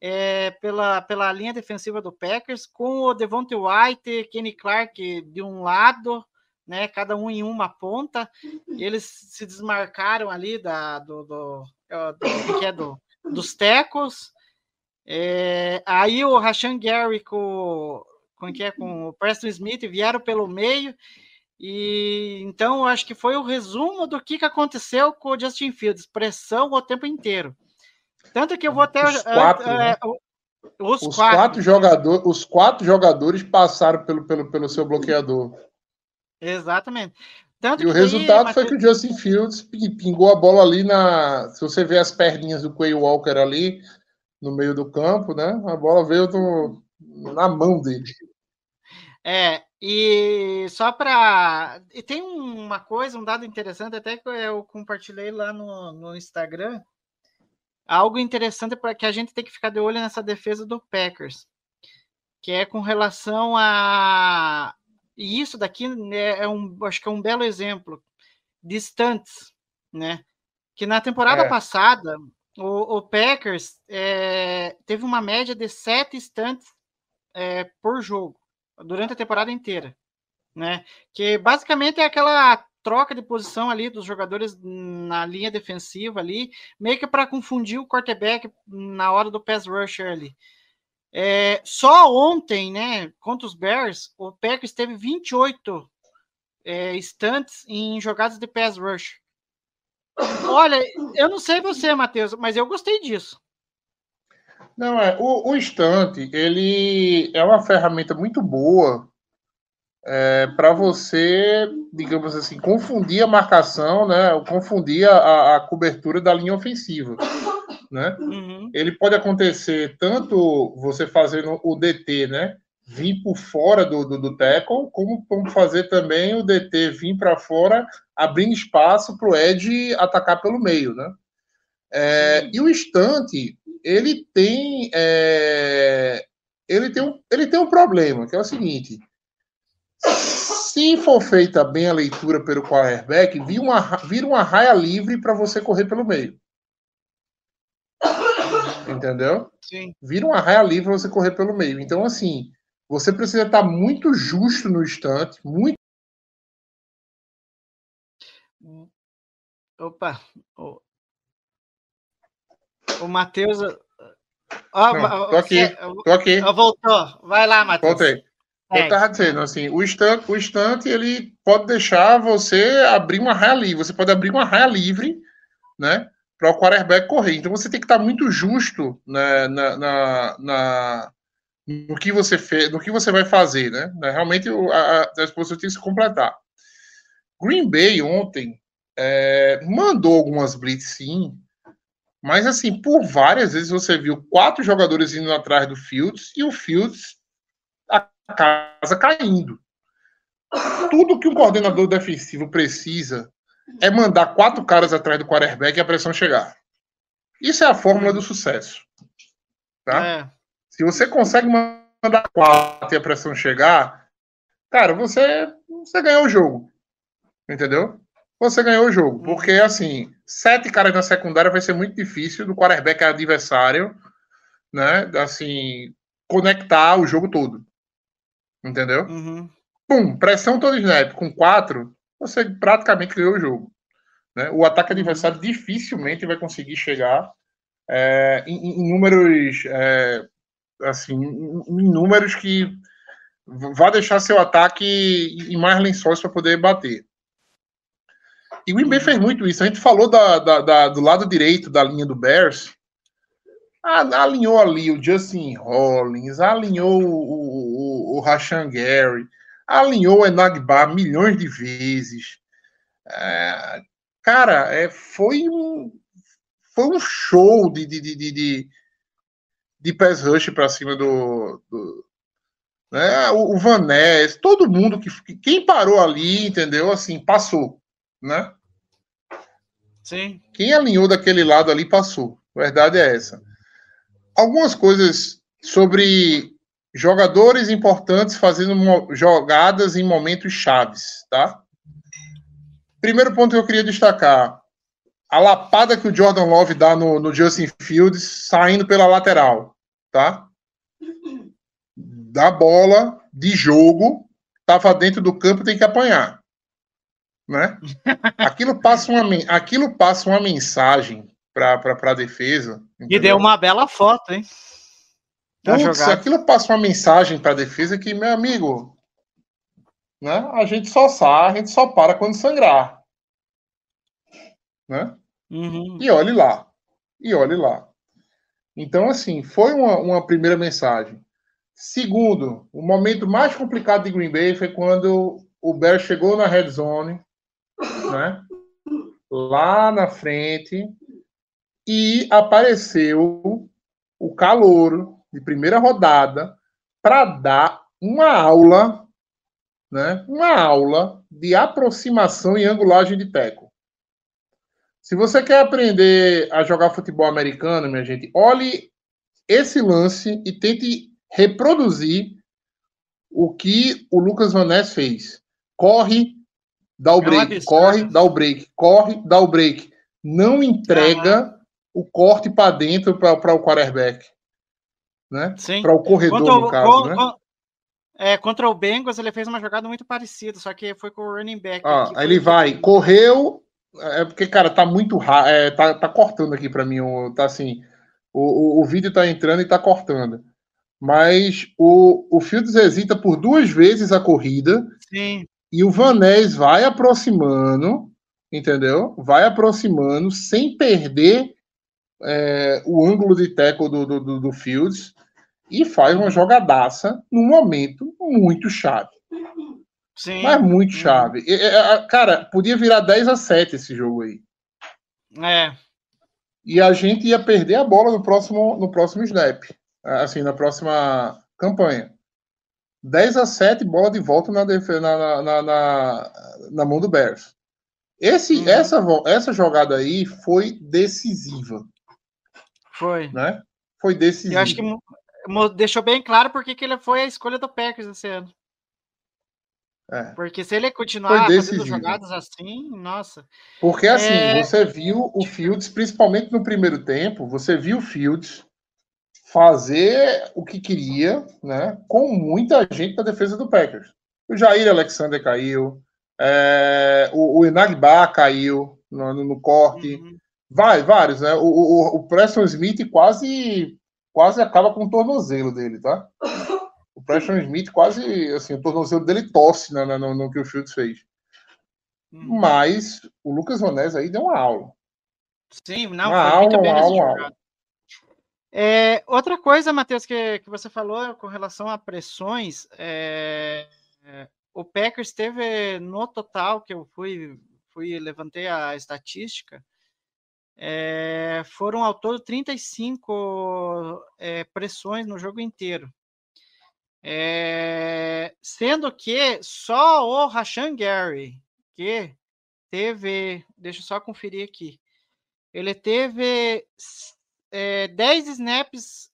é, pela, pela linha defensiva do Packers, com o Devontae White Kenny Clark de um lado, né, cada um em uma ponta. Eles se desmarcaram ali da, do, do, do, que é do dos tecos. É, aí o Rashan Gary com, com, que é, com o Preston Smith vieram pelo meio e então acho que foi o resumo do que, que aconteceu com o Justin Fields, pressão o tempo inteiro. Tanto que eu vou até os quatro, é, né? os, os quatro. quatro jogadores, os quatro jogadores passaram pelo, pelo, pelo seu bloqueador. Exatamente. Tanto e o resultado aí, foi que o Justin Fields pingou a bola ali na. Se você ver as perninhas do Quay Walker ali no meio do campo, né? A bola veio do, na mão dele. É, e só para. E tem uma coisa, um dado interessante, até que eu compartilhei lá no, no Instagram. Algo interessante para que a gente tem que ficar de olho nessa defesa do Packers, que é com relação a. E isso daqui né, é um, acho que é um belo exemplo de stunts, né? Que na temporada é. passada o, o Packers é, teve uma média de sete stunts é, por jogo durante a temporada inteira, né? Que basicamente é aquela troca de posição ali dos jogadores na linha defensiva ali, meio que para confundir o quarterback na hora do pass rusher ali. É, só ontem, né, contra os Bears, o Packers teve 28 é, instantes em jogadas de pass rush. Olha, eu não sei você, Matheus, mas eu gostei disso. Não, é. O, o instante, ele é uma ferramenta muito boa é, para você, digamos assim, confundir a marcação, né? Confundir a, a cobertura da linha ofensiva. Né? Uhum. Ele pode acontecer tanto você fazendo o DT, né? Vir por fora do, do, do tackle, como, fazer também o DT vir para fora, abrindo espaço para o Ed atacar pelo meio, né? É, e o instante, ele tem é, ele tem um, ele tem um problema que é o seguinte se for feita bem a leitura pelo quarterback vira uma vira uma raia livre para você correr pelo meio entendeu Sim. vira uma raia livre para você correr pelo meio então assim você precisa estar muito justo no instante muito Opa, o Matheus. Ó, tô aqui, tô aqui. Voltou. Vai lá, Matheus. Voltei. É. Eu dizendo assim, o estante, o estante ele pode deixar você abrir uma raia livre. Você pode abrir uma raia livre, né? Para o quarterback correr. Então você tem que estar muito justo né, na, na, na, no que você fez, no que você vai fazer, né? Realmente a, a exposição tem que se completar. Green Bay ontem é, mandou algumas blitz sim, mas, assim, por várias vezes você viu quatro jogadores indo atrás do Fields e o Fields a casa caindo. Tudo que um coordenador defensivo precisa é mandar quatro caras atrás do quarterback e a pressão chegar. Isso é a fórmula do sucesso. Tá? É. Se você consegue mandar quatro e a pressão chegar, cara, você, você ganhou o jogo. Entendeu? você ganhou o jogo. Porque, assim, sete caras na secundária vai ser muito difícil do quarterback adversário, né? Assim, conectar o jogo todo. Entendeu? Uhum. Pum, pressão todo snap com quatro, você praticamente ganhou o jogo. Né? O ataque uhum. adversário dificilmente vai conseguir chegar é, em, em, números é, assim, em números que vá deixar seu ataque em mais lençóis para poder bater. E o Green Bay fez muito isso. A gente falou da, da, da, do lado direito da linha do Bears. Alinhou ali o Justin Hollins, alinhou o, o, o Rashan Gary, alinhou o Enagba milhões de vezes. É, cara, é, foi um, foi um show de, de, de, de, de, pass rush para cima do, do né? O, o Van Ness, todo mundo que quem parou ali, entendeu? Assim, passou, né? Sim. Quem alinhou daquele lado ali passou. A verdade é essa. Algumas coisas sobre jogadores importantes fazendo jogadas em momentos chaves, tá? Primeiro ponto que eu queria destacar: a lapada que o Jordan Love dá no, no Justin Fields saindo pela lateral, tá? Da bola de jogo, tava dentro do campo, tem que apanhar, né? Aquilo passa uma, aquilo passa uma mensagem para a defesa. Entendeu? E deu uma bela foto, hein? Putz, aquilo passa uma mensagem para a defesa que, meu amigo, né? A gente só sai, a gente só para quando sangrar. Né? Uhum. E olhe lá. E olhe lá. Então, assim, foi uma, uma primeira mensagem. Segundo, o momento mais complicado de Green Bay foi quando o Bear chegou na red zone, né? Lá na frente e apareceu o calouro de primeira rodada para dar uma aula, né? Uma aula de aproximação e angulagem de teco. Se você quer aprender a jogar futebol americano, minha gente, olhe esse lance e tente reproduzir o que o Lucas Van Ness fez. Corre, dá o break, é corre, dá o break, corre, dá o break. Não entrega o corte para dentro para o quarterback né? Para o corredor, contra, no caso, né? É, contra o Bengals, ele fez uma jogada muito parecida, só que foi com o running back. Ah, ele vai, correu, é porque, cara, tá muito rápido, é, tá, tá cortando aqui para mim, tá assim, o, o, o, vídeo tá entrando e tá cortando. Mas o, o Fields hesita por duas vezes a corrida. Sim. E o Vanés vai aproximando, entendeu? Vai aproximando sem perder é, o ângulo de tackle do, do, do Fields e faz uma jogadaça num momento muito chave. Sim. Mas muito uhum. chave. Cara, podia virar 10 a 7 esse jogo aí. É. E a gente ia perder a bola no próximo, no próximo snap. Assim, na próxima campanha. 10 a 7, bola de volta na, na, na, na, na mão do Bears. Esse, uhum. essa, essa jogada aí foi decisiva. Foi. Né? Foi decisivo. Eu acho que deixou bem claro porque que ele foi a escolha do Packers esse ano. É. Porque se ele continuar fazendo jogadas assim, nossa. Porque assim, é... você viu o Fields, principalmente no primeiro tempo, você viu o Fields fazer o que queria, né? Com muita gente na defesa do Packers. O Jair Alexander caiu, é, o, o Enagba caiu no, no, no corte. Uhum. Vai, vários, né? O, o, o Preston Smith quase quase acaba com o tornozelo dele, tá? O Preston Smith quase, assim, o tornozelo dele tosse no, no, no que o Fields fez. Hum. Mas o Lucas Vanés aí deu uma aula. Sim, não, uma foi aula, muito bem aula, aula. É, outra coisa, Matheus, que, que você falou com relação a pressões, é, é, o Packers teve no total que eu fui, fui levantei a estatística, é, foram ao todo 35 é, pressões no jogo inteiro. É, sendo que só o Rashan Gary, que teve, deixa eu só conferir aqui, ele teve é, 10 snaps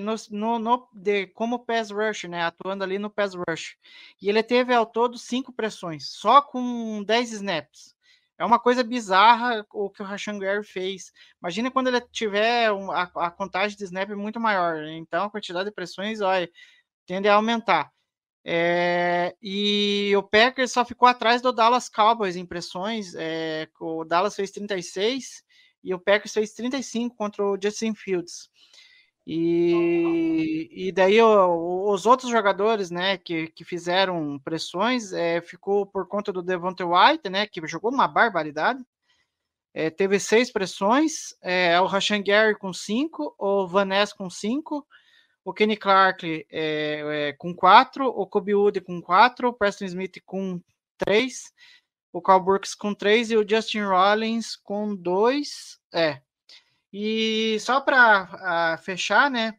no, no, no, de, como pass rush, né, atuando ali no pass rush. E ele teve ao todo 5 pressões, só com 10 snaps. É uma coisa bizarra o que o Rashan Gary fez. Imagina quando ele tiver um, a, a, contagem de snap muito maior. Então a quantidade de pressões olha, tende a aumentar. É, e o Packers só ficou atrás do Dallas Cowboys em pressões. É, o Dallas fez 36 e o Packers fez 35 contra o Justin Fields. E, e daí o, os outros jogadores, né, que, que fizeram pressões, é, ficou por conta do Devonta White, né, que jogou uma barbaridade. É, teve seis pressões, é, o Rashan Gary com cinco, o Van Ness com cinco, o Kenny Clark é, com quatro, o Kobe Wood com quatro, o Preston Smith com três, o Carl Brooks com três e o Justin Rollins com dois. É, E só para fechar, né?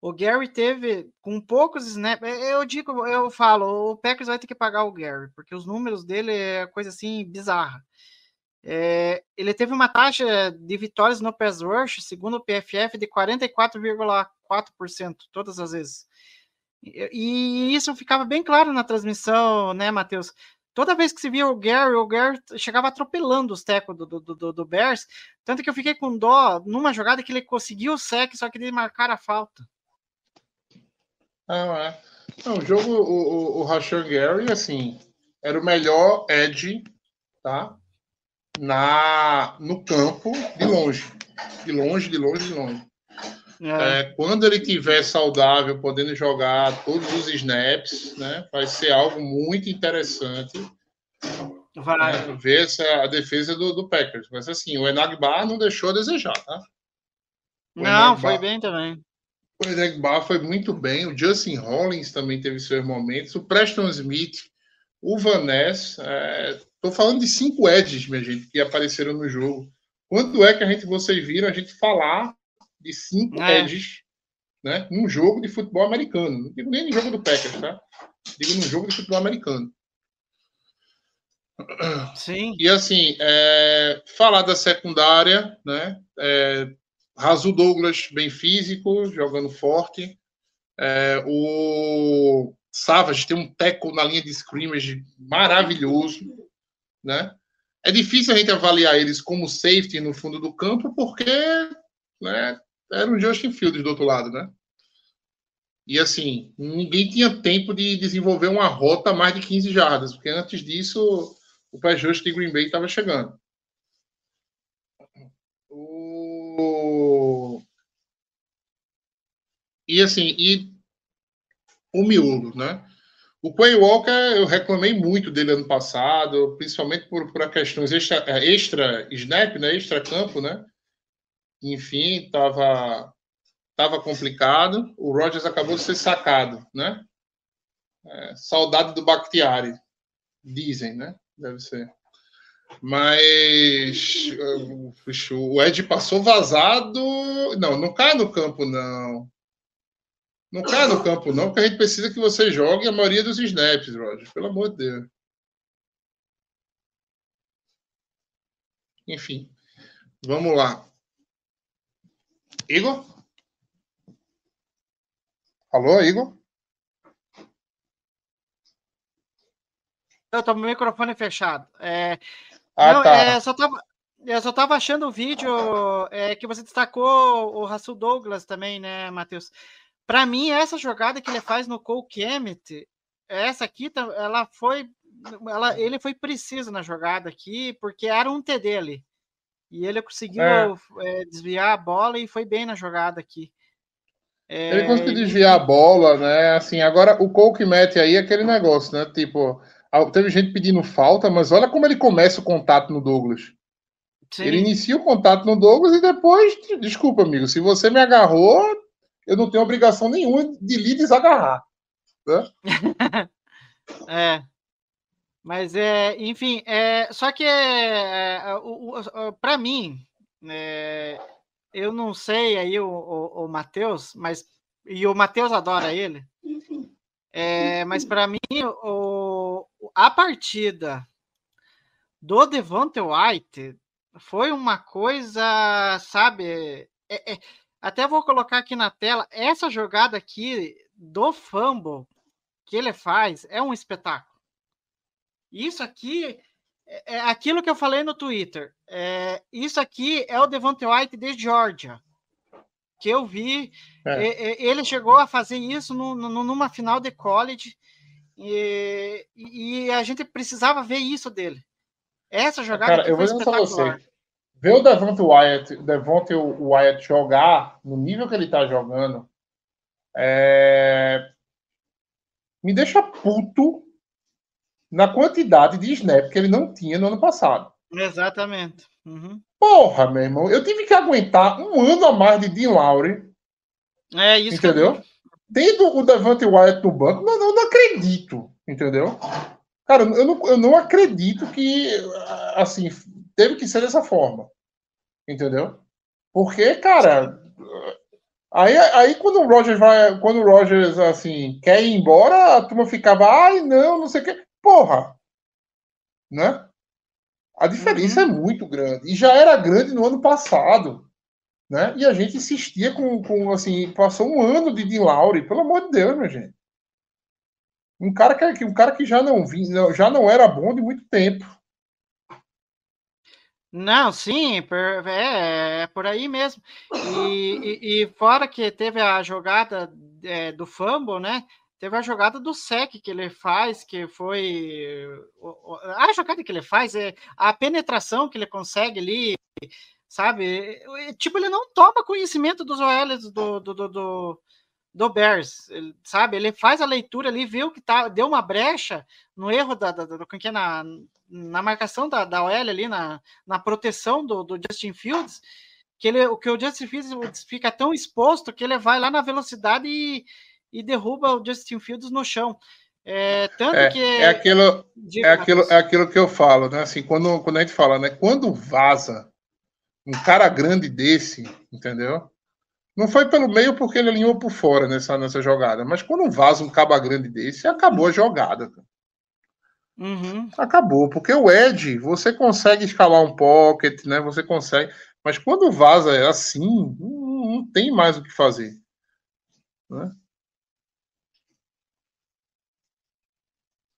O Gary teve com poucos snaps. Eu digo, eu falo, o Packers vai ter que pagar o Gary, porque os números dele é coisa assim bizarra. É, ele teve uma taxa de vitórias no pass rush, segundo o PFF, de 44,4% todas as vezes. E, e, isso ficava bem claro na transmissão, né, Matheus? Toda vez que se via o Gary, o Gary chegava atropelando os tecos do, do, do, do, Bears. Tanto que eu fiquei com dó numa jogada que ele conseguiu o sec, só que ele marcar a falta. Não, é. Não, o jogo, o, o, o Rashan Gary, assim, era o melhor edge, tá? Na, no campo, de longe. De longe, de longe, de longe. É. É, quando ele tiver saudável, podendo jogar todos os snaps, né, vai ser algo muito interessante. Vai. Né, ver essa, a defesa do, do Packers. Mas assim, o Enagbar não deixou a desejar, tá? O não, Enagbar, foi bem também. O Enagbar foi muito bem. O Justin Hollins também teve seus momentos. O Preston Smith, o Vaness. Estou é, falando de cinco edges, minha gente, que apareceram no jogo. Quando é que a gente, vocês viram a gente falar de cinco é. edges né, num jogo de futebol americano. Não digo nem no jogo do Packers, tá? Digo num jogo de futebol americano. Sim. E assim, é, falar da secundária, né? É, Razu Douglas, bem físico, jogando forte. É, o Savage tem um teco na linha de scrimmage maravilhoso, né? É difícil a gente avaliar eles como safety no fundo do campo, porque né, era um Justin Fields do outro lado, né? E assim, ninguém tinha tempo de desenvolver uma rota mais de 15 jardas, porque antes disso o pé justo de Green Bay estava chegando. O... E assim, e o miolo, né? O Quay Walker, eu reclamei muito dele ano passado, principalmente por, por questões extra, extra snap, né? Extra campo, né? Enfim, estava tava complicado. O Rogers acabou de ser sacado, né? É, saudade do Bakhtiari, dizem, né? Deve ser. Mas o Ed passou vazado. Não, não cai no campo, não. Não cai no campo, não, porque a gente precisa que você jogue a maioria dos snaps, Roger. Pelo amor de Deus. Enfim, vamos lá. Igor? Alô, Igor? Eu tô com o microfone fechado. É, ah, não, tá. É, só tava, eu só tava achando o vídeo é, que você destacou o Russell Douglas também, né, Matheus? Para mim, essa jogada que ele faz no Cole Kemet, essa aqui, ela foi, ela, ele foi preciso na jogada aqui, porque era um TD ali. E ele conseguiu é. É, desviar a bola e foi bem na jogada aqui. É, ele conseguiu desviar a bola, né? Assim, agora o Cole que mete aí é aquele negócio, né? Tipo, teve gente pedindo falta, mas olha como ele começa o contato no Douglas. Sim. Ele inicia o contato no Douglas e depois, desculpa, amigo, se você me agarrou, eu não tenho obrigação nenhuma de lhe desagarrar. Né? é. Mas é, enfim, é, só que é, é para mim, é, eu não sei aí o, o, o Matheus, mas e o Matheus adora ele. É, mas para mim, o, a partida do Devonte White foi uma coisa, sabe? É, é, até vou colocar aqui na tela essa jogada aqui do fumble que ele faz é um espetáculo. Isso aqui é, é aquilo que eu falei no Twitter. É, isso aqui é o Devonte White de Georgia. Que eu vi. É. Ele chegou a fazer isso no, no, numa final de college. E, e, a gente precisava ver isso dele. Essa jogada Cara, eu vou dizer pra você. Ver o Devonte Wyatt, Wyatt jogar no nível que ele tá jogando é... me deixa puto na quantidade de snap que ele não tinha no ano passado. Exatamente. Uhum. Porra, meu irmão, eu tive que aguentar um ano a mais de Dean Lowry. É isso. Entendeu? Que... Tendo o Devante Wyatt no banco, não, não, não acredito. Entendeu? Cara, eu não, eu não acredito que, assim, teve que ser dessa forma. Entendeu? Porque, cara, aí, aí quando o Rogers vai, quando o Rogers assim quer ir embora, a turma ficava, ai não, não sei o quê. Porra, né? A diferença Uhum. é muito grande. E já era grande no ano passado. Né? E a gente insistia com, com assim, passou um ano de Dean Lowry, pelo amor de Deus, minha gente. Um cara que, um cara que já não vinha, já não era bom de muito tempo. Não, sim, per- é, é por aí mesmo. E, e- e fora que teve a jogada é, do fumble, né? Teve a jogada do sec que ele faz, que foi. A jogada que ele faz é a penetração que ele consegue ali, sabe? Tipo, ele não toma conhecimento dos OLs do, do, do, do, do Bears, ele- sabe? Ele faz a leitura ali, viu que tá, deu uma brecha no erro da, da, do, que é na, na marcação da, da OL ali, na, na proteção do, do Justin Fields, que ele, o que o Justin Fields fica tão exposto que ele vai lá na velocidade e, e derruba o Justin Fields no chão. É, tanto É, que. é aquilo, diga, é aquilo, é aquilo que eu falo, né? Assim, quando, quando a gente fala, né? Quando vaza um cara grande desse, entendeu? Não foi pelo meio porque ele alinhou por fora nessa, nessa jogada, mas quando vaza um caba grande desse, acabou a jogada. Uhum. Acabou, porque o Ed, você consegue escalar um pocket, né? Você consegue, mas quando vaza é assim, não, não tem mais o que fazer. Né?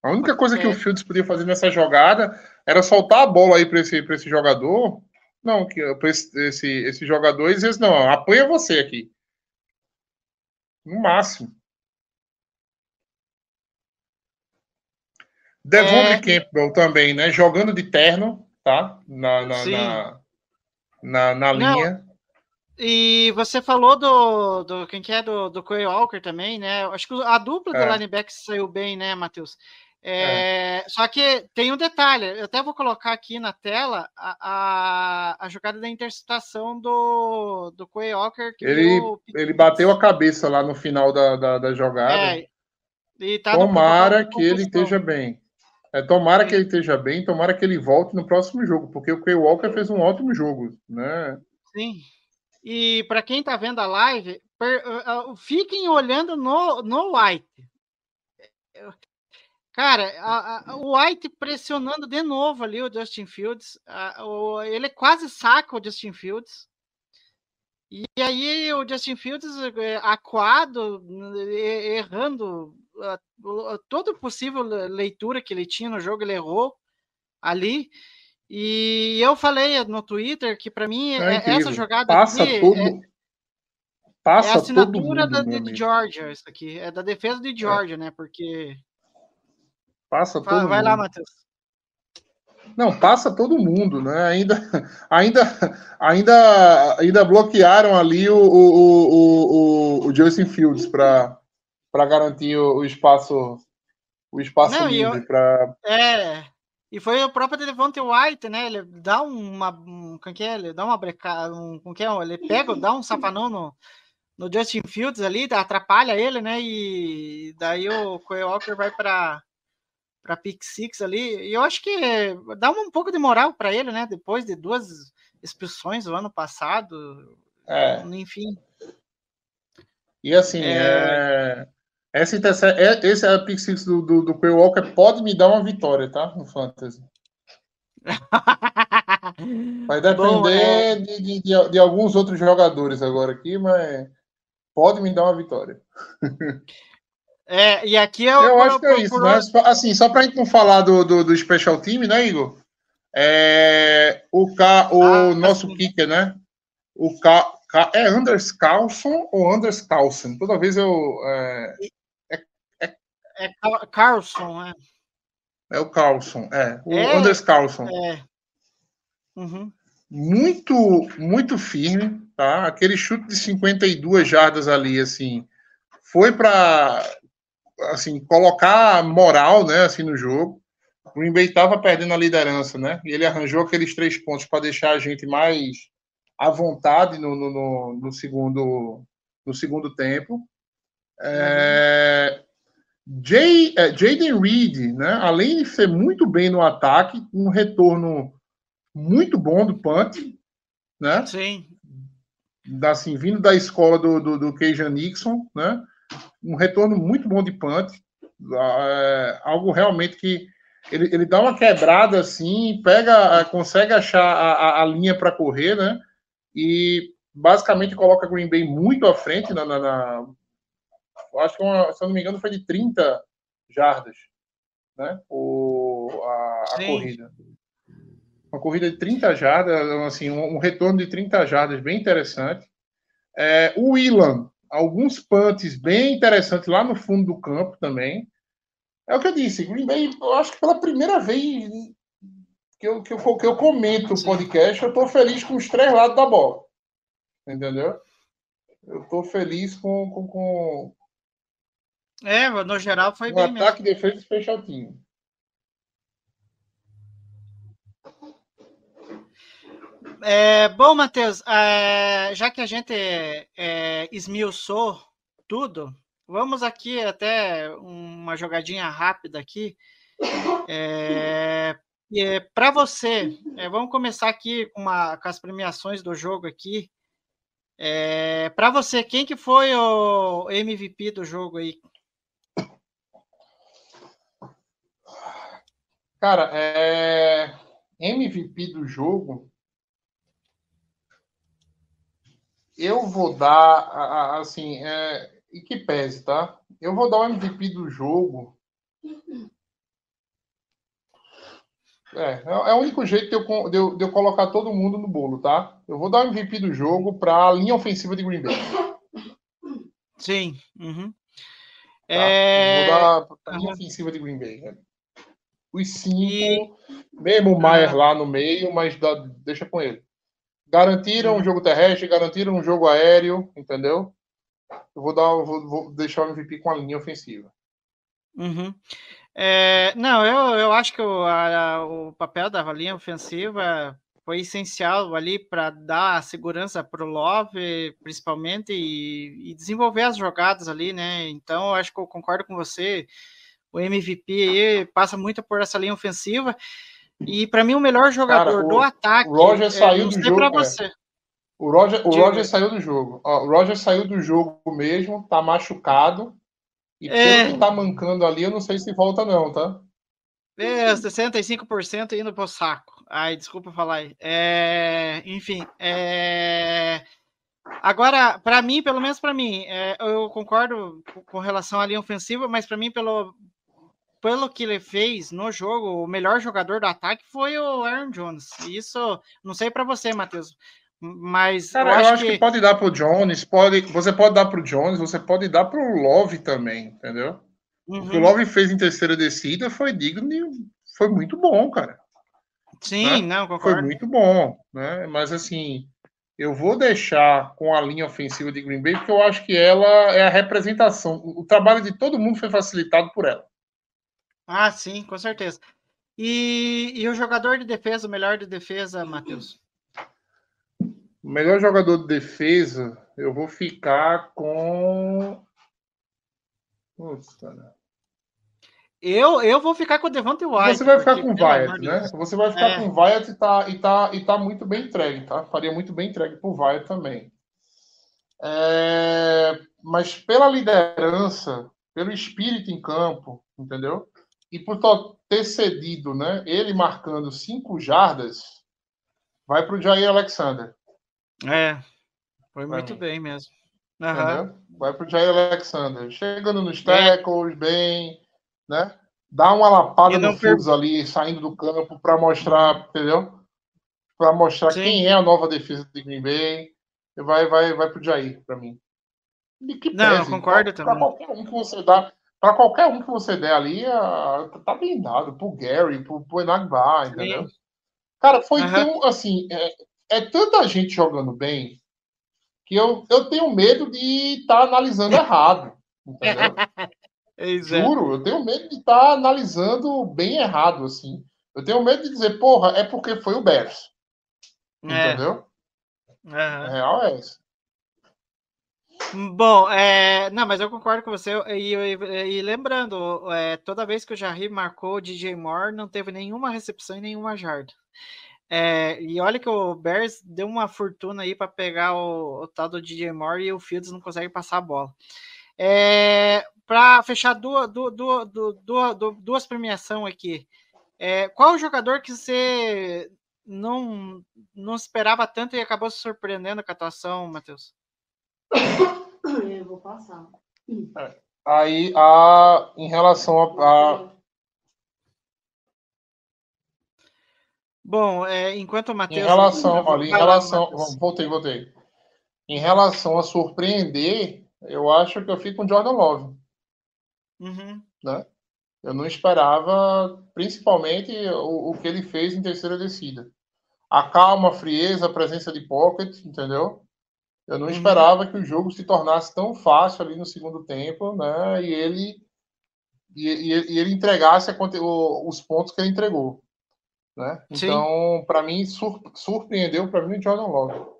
A única coisa que É. o Fields podia fazer nessa jogada era soltar a bola aí para esse, pra esse jogador. Não, que para esse, esse, esse jogador e dizer, não, apoia você aqui. No máximo. Devondre É. Campbell também, né? Jogando de terno, tá? Na, na, na, na, na Não, linha. E você falou do, do quem que é do, do Quay Walker também, né? Acho que a dupla É. do linebacker saiu bem, né, Matheus? É, Só que tem um detalhe, eu até vou colocar aqui na tela a, a, a jogada da interceptação do, do Quay Walker. Ele, ele bateu a cabeça lá no final da, da, da jogada. É, e tá tomara que ele esteja bem. É, tomara que ele esteja bem, tomara que ele volte no próximo jogo, porque o Quay Walker fez um ótimo jogo, né? Sim. E para quem está vendo a live, per- uh, uh, fiquem olhando no, no White. Cara, a- a- o White pressionando de novo ali o Justin Fields. a- o- ele quase saca o Justin Fields. E aí o Justin Fields eh, acuado, errando toda possível le- leitura que ele tinha no jogo, ele errou ali. E eu falei no Twitter que para mim É é- essa jogada Passa aqui todo, é, é passa a todo assinatura mundo, da, de. Georgia, isso aqui. É da defesa de Georgia, né? Porque. Passa Vai, todo vai mundo. lá, Matheus. Não, passa todo mundo, né? Ainda, ainda, ainda, ainda bloquearam ali o, o, o, o, o Justin Fields para garantir o, o espaço o espaço Não, livre para É. E foi o próprio Devontae White, né? Ele dá uma. Um, como que é? Ele dá uma brecada. Um, como que é? Ele pega, dá um safanão no, no Justin Fields ali, atrapalha ele, né? E daí o Quay Walker vai para para pick six ali. E eu acho que dá um pouco de moral para ele, né? Depois de duas expulsões no ano passado. é, Enfim. E assim, é... essa interse... é, esse é a pick six do, do, do Quay Walker pode me dar uma vitória, tá? No Fantasy. Vai depender Bom, é- de, de, de, de alguns outros jogadores agora aqui, mas pode me dar uma vitória. É, e aqui eu, Eu acho que é isso, mas assim, só pra gente não falar do, do, do special team, né, Igor? É, o Ca... o Ah, nosso sim. kicker, né? O Ca... Ca... É Anders Carlson ou Anders Carlson? Toda vez eu. É, é Car- Carlson, né? é o Carlson, é. O É. Anders Carlson. É. Uhum. Muito, muito firme, tá? Aquele chute de 52 jardas ali, assim, foi para assim, colocar moral, né, assim, no jogo. O Green Bay estava perdendo a liderança, né? E ele arranjou aqueles três pontos para deixar a gente mais à vontade no, no, no, no segundo no segundo tempo. É... Jay, é, Jaden Reed, né? Além de ser muito bem no ataque, um retorno muito bom do punt, né? Sim. da, assim, vindo da escola do, do, do Keijan Nixon, né? Um retorno muito bom de punt, é, algo realmente que ele, ele dá uma quebrada assim, pega, consegue achar a, a, a linha para correr, né? E basicamente coloca Green Bay muito à frente na, na, na acho que uma, se eu não me engano foi de 30 jardas, né? O, a, a corrida. Uma corrida de 30 jardas, assim, um, um retorno de 30 jardas bem interessante. É, o Ilan, alguns punts bem interessantes lá no fundo do campo também. É o que eu disse, Green Bay, eu acho que pela primeira vez que eu, que eu, que eu comento o podcast, eu estou feliz com os três lados da bola. Entendeu? Eu estou feliz com, com, com, É, no geral foi o bem ataque, mesmo. defesa e special É, bom, Matheus, é, já que a gente é, esmiuçou tudo, vamos aqui até uma jogadinha rápida aqui. É, Para você, é, vamos começar aqui com, uma, com as premiações do jogo aqui. É, Para você, quem que foi o MVP do jogo aí? Cara, é... MVP do jogo. Eu vou dar, assim, é... e que pese, tá? Eu vou dar o MVP do jogo. É, é é o único jeito de eu, de eu- de eu colocar todo mundo no bolo, tá? Eu vou dar o MVP do jogo para a linha ofensiva de Green Bay. Sim. uhum. Tá? É, vou dar a linha ofensiva de Green Bay. Né? Os cinco, E- mesmo o Maier lá no meio, mas dá- deixa com ele. Garantiram Uhum. o jogo terrestre, garantiram um jogo aéreo, entendeu? Eu vou dar, vou, vou deixar o MVP com a linha ofensiva. Uhum. É, não, eu, eu acho que o, a- o papel da linha ofensiva foi essencial ali para dar segurança para o Love, principalmente, e, e desenvolver as jogadas ali, né? Então, eu acho que eu concordo com você. O MVP passa muito por essa linha ofensiva. E para mim, o melhor jogador o- do ataque. o Roger é, saiu do jogo, pra é. você. O Roger, o Diga. Roger saiu do jogo. Ó, o Roger saiu do jogo mesmo, tá machucado. E É. pelo que tá mancando ali, eu não sei se volta, não, tá? É, 65% indo pro saco. Ai, desculpa falar aí. É, enfim, é, agora, para mim, pelo menos para mim, é, eu concordo com- com relação à linha ofensiva, mas para mim, pelo, pelo que ele fez no jogo, o melhor jogador do ataque foi o Aaron Jones. Isso, não sei para você, Matheus, mas Cara, eu acho, que... pode dar pro Jones, pode, você pode dar pro Jones, você pode dar pro Love também, entendeu? O que o Uhum, Love fez em terceira descida foi digno e foi muito bom, cara. sim, né? não, Foi concordo. muito bom, né? Mas assim, eu vou deixar com a linha ofensiva de Green Bay, porque eu acho que ela é a representação. O trabalho de todo mundo foi facilitado por ela. Ah, sim, com certeza. E, e o jogador de defesa, o melhor de defesa, Matheus? O melhor jogador de defesa, eu vou ficar com. Putz, cara. Eu, eu vou ficar com o Devante White. Você vai ficar porque, com o Wyatt, né? Você vai ficar É. com o Wyatt e tá, e, tá, e tá muito bem entregue, tá? Faria muito bem entregue pro Wyatt também. É, Mas pela liderança, pelo espírito em campo, entendeu? E por ter cedido, né? Ele marcando cinco jardas, vai pro Jair Alexander, É, foi Pra muito mim. bem mesmo. Entendeu? Vai pro Jair Alexander. Chegando nos É. tackles, bem, né? Dá uma lapada no Fields ali, saindo do campo para mostrar, entendeu? Para mostrar Sim. quem é a nova defesa de Green Bay. Vai, vai, vai pro Jair, para mim. E que Não, eu pese, concordo pra- também. Pra qualquer um que você dá, para qualquer um que você der ali, ah, tá bem dado. Pro Gary, pro, pro Enagba, entendeu? Cara, foi Aham. tão assim, é, é tanta gente jogando bem que eu, eu tenho medo de estar analisando errado, entendeu? É. Juro, eu tenho medo de estar analisando bem errado, assim. Eu tenho medo de dizer, porra, é porque foi o Bears. É, Entendeu? A aham. real é essa. Bom, é, não, mas eu concordo com você. E, e- e lembrando, é, toda vez que o Jarry marcou o DJ Moore, não teve nenhuma recepção e nenhuma jarda. É, e olha que o Bears deu uma fortuna aí para pegar o, o, tal do DJ Moore e o Fields não consegue passar a bola. É, para fechar duas, duas, duas, duas premiações aqui, é, qual o jogador que você não, não esperava tanto e acabou se surpreendendo com a atuação, Matheus? Eu vou passar. Aí, a, em relação a, a Bom, é, enquanto o Matheus. Em relação, olha, em relação. voltei, voltei. Em relação a surpreender, eu acho que eu fico com Jordan Love. Uhum. Né? Eu não esperava, principalmente, o, o, que ele fez em terceira descida. A calma, a frieza, a presença de pocket, entendeu? Eu não uhum. esperava que o jogo se tornasse tão fácil ali no segundo tempo, né? E ele, e, e, e ele entregasse a, o, os pontos que ele entregou. Né? Então, para mim, surpreendeu para mim o Jordan Love.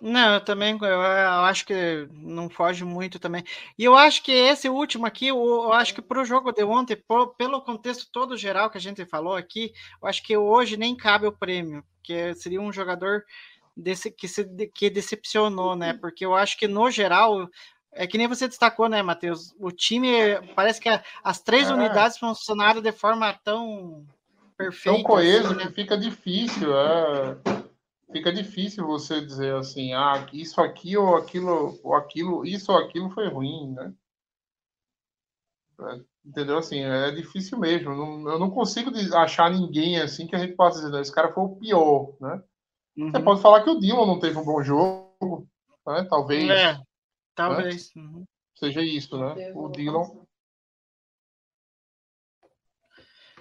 Não, eu também eu, eu, acho que não foge muito também. E eu acho que esse último aqui, eu, eu acho que para o jogo de ontem, por, pelo contexto todo geral que a gente falou aqui, eu acho que hoje nem cabe o prêmio, porque seria um jogador desse, que, se, que decepcionou, né? Porque eu acho que no geral é que nem você destacou, né, Matheus? O time parece que as três é. unidades funcionaram de forma tão perfeito. Tão coeso assim, né? que fica difícil, é, fica difícil você dizer assim, ah, isso aqui ou aquilo, ou aquilo, isso ou aquilo foi ruim, né? É, entendeu? Assim, é difícil mesmo. Não, eu não consigo achar ninguém assim que a gente possa dizer, esse cara foi o pior, né? Uhum. Você pode falar que o Dylan não teve um bom jogo, né? Talvez. É, né? talvez. Né? Uhum. Seja isso, né? O Dylan.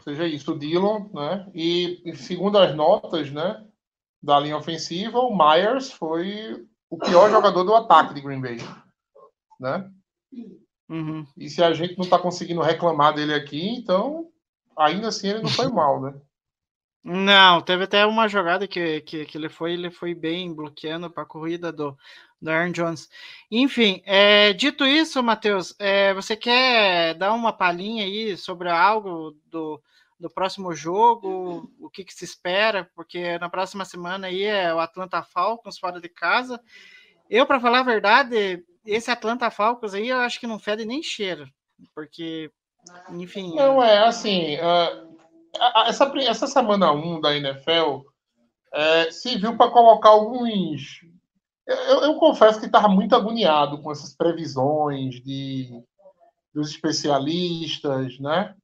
seja isso, o Dillon, né? E, e segundo as notas, né, da linha ofensiva, o Myers foi o pior jogador do ataque de Green Bay, né? Uhum. E se a gente não está conseguindo reclamar dele aqui, então ainda assim ele não foi mal, né? Não, teve até uma jogada que, que, que ele foi, ele foi bem bloqueando para a corrida do, do Aaron Jones. Enfim, é, dito isso, Matheus, é, você quer dar uma palhinha aí sobre algo do, do próximo jogo, o que, que, se espera, porque na próxima semana aí é o Atlanta Falcons fora de casa. Eu, para falar a verdade, esse Atlanta Falcons aí eu acho que não fede nem cheiro, porque, enfim. Não, é assim, uh, essa, essa semana 1 da NFL é, serviu para colocar alguns. Eu, eu confesso que estava muito agoniado com essas previsões de, dos especialistas, né?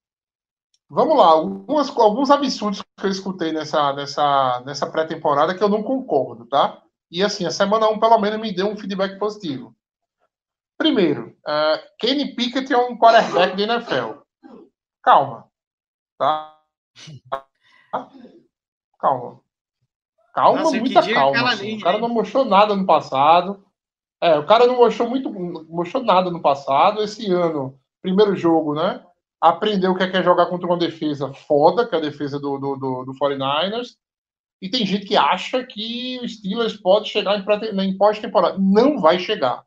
Vamos lá, algumas, alguns absurdos que eu escutei nessa, nessa, nessa pré-temporada que eu não concordo, tá? E assim, a semana 1 pelo menos me deu um feedback positivo. Primeiro, uh, Kenny Pickett é um quarterback de NFL. Calma. Tá? Calma. Calma, Nossa, muita calma. Assim. o cara não mostrou nada no passado. É, o cara não mostrou muito, mostrou nada no passado. Esse ano, primeiro jogo, né? aprendeu o que é, que é jogar contra uma defesa foda, que é a defesa do, do, do, do 49ers. E tem gente que acha que o Steelers pode chegar em, em pós-temporada. Não vai chegar.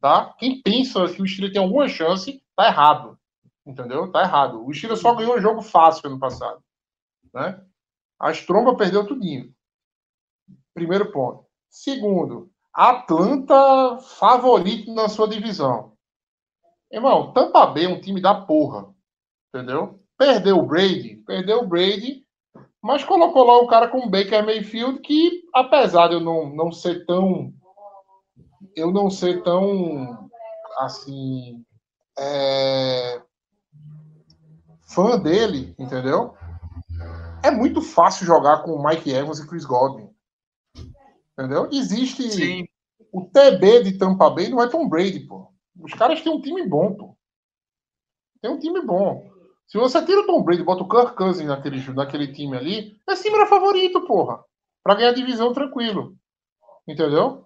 Tá? Quem pensa que o Steelers tem alguma chance, tá errado. Entendeu? Tá errado. O Steelers só ganhou um jogo fácil ano passado. Né? A Stromba perdeu tudinho. Primeiro ponto. Segundo, Atlanta favorito na sua divisão. Irmão, Tampa Bay é um time da porra entendeu? Perdeu o Brady, perdeu o Brady, mas colocou lá o cara com o Baker Mayfield, que apesar de eu não, não ser tão. Eu não ser tão. Assim. É, fã dele, entendeu? É muito fácil jogar com Mike Evans e Chris Godwin. Entendeu? Existe. Sim. O TB de Tampa Bay não é Tom Brady, pô. Os caras têm um time bom, pô. Tem um time bom. Se você tira o Tom Brady e bota o Kirk Cousins naquele, naquele time ali, é time era favorito, porra. Pra ganhar divisão tranquilo. Entendeu?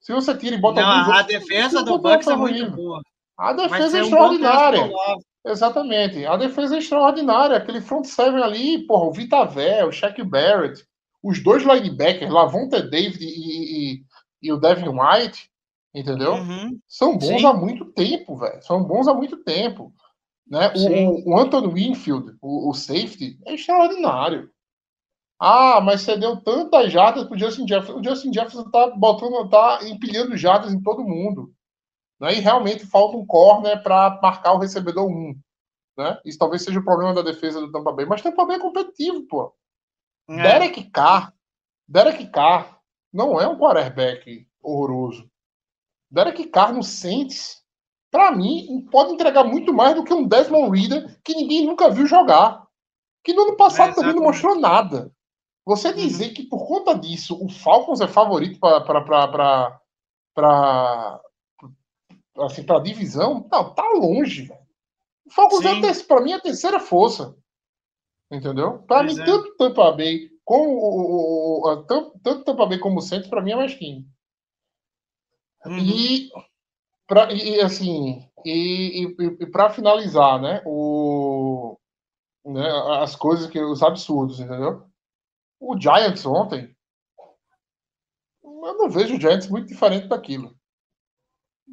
Se você tira e bota Não, a defesa do Bucks é muito boa. A defesa é extraordinária. Um Exatamente. A defesa é extraordinária. Aquele front seven ali, porra, o Vitavé, o Shaq Barrett, os dois linebackers, Lavonte David e, e, e, o Devin White, entendeu? Uhum. São bons Sim. há muito tempo, velho. São bons há muito tempo. Né? O, o, Anthony Winfield, o, o, safety, é extraordinário. Ah, mas você deu tantas jardas pro Justin Jefferson. O Justin Jefferson tá botando, tá empilhando jardas em todo mundo. Né? E realmente falta um corner para marcar o recebedor 1. Né? Isso talvez seja o problema da defesa do Tampa Bay. Mas Tampa Bay é competitivo, pô. É. Derek Carr. Derek Carr não é um quarterback horroroso. Derek Carr no Saints, para mim, pode entregar muito mais do que um Desmond Reader que ninguém nunca viu jogar. Que no ano passado É, também não mostrou nada. Você dizer que por conta disso o Falcons é favorito para assim, para divisão, não, tá longe. velho. O Falcons é ter- pra mim é a terceira força. Entendeu? Para Pois mim, é. tanto Tampa Bay como o, o- o- tanto, tanto Tampa Bay como o Santos, para mim é mais time. Uhum. E, pra, e e, assim, e, e, para finalizar, né, o, né, as coisas que os absurdos, entendeu? O Giants ontem, eu não vejo o Giants muito diferente daquilo,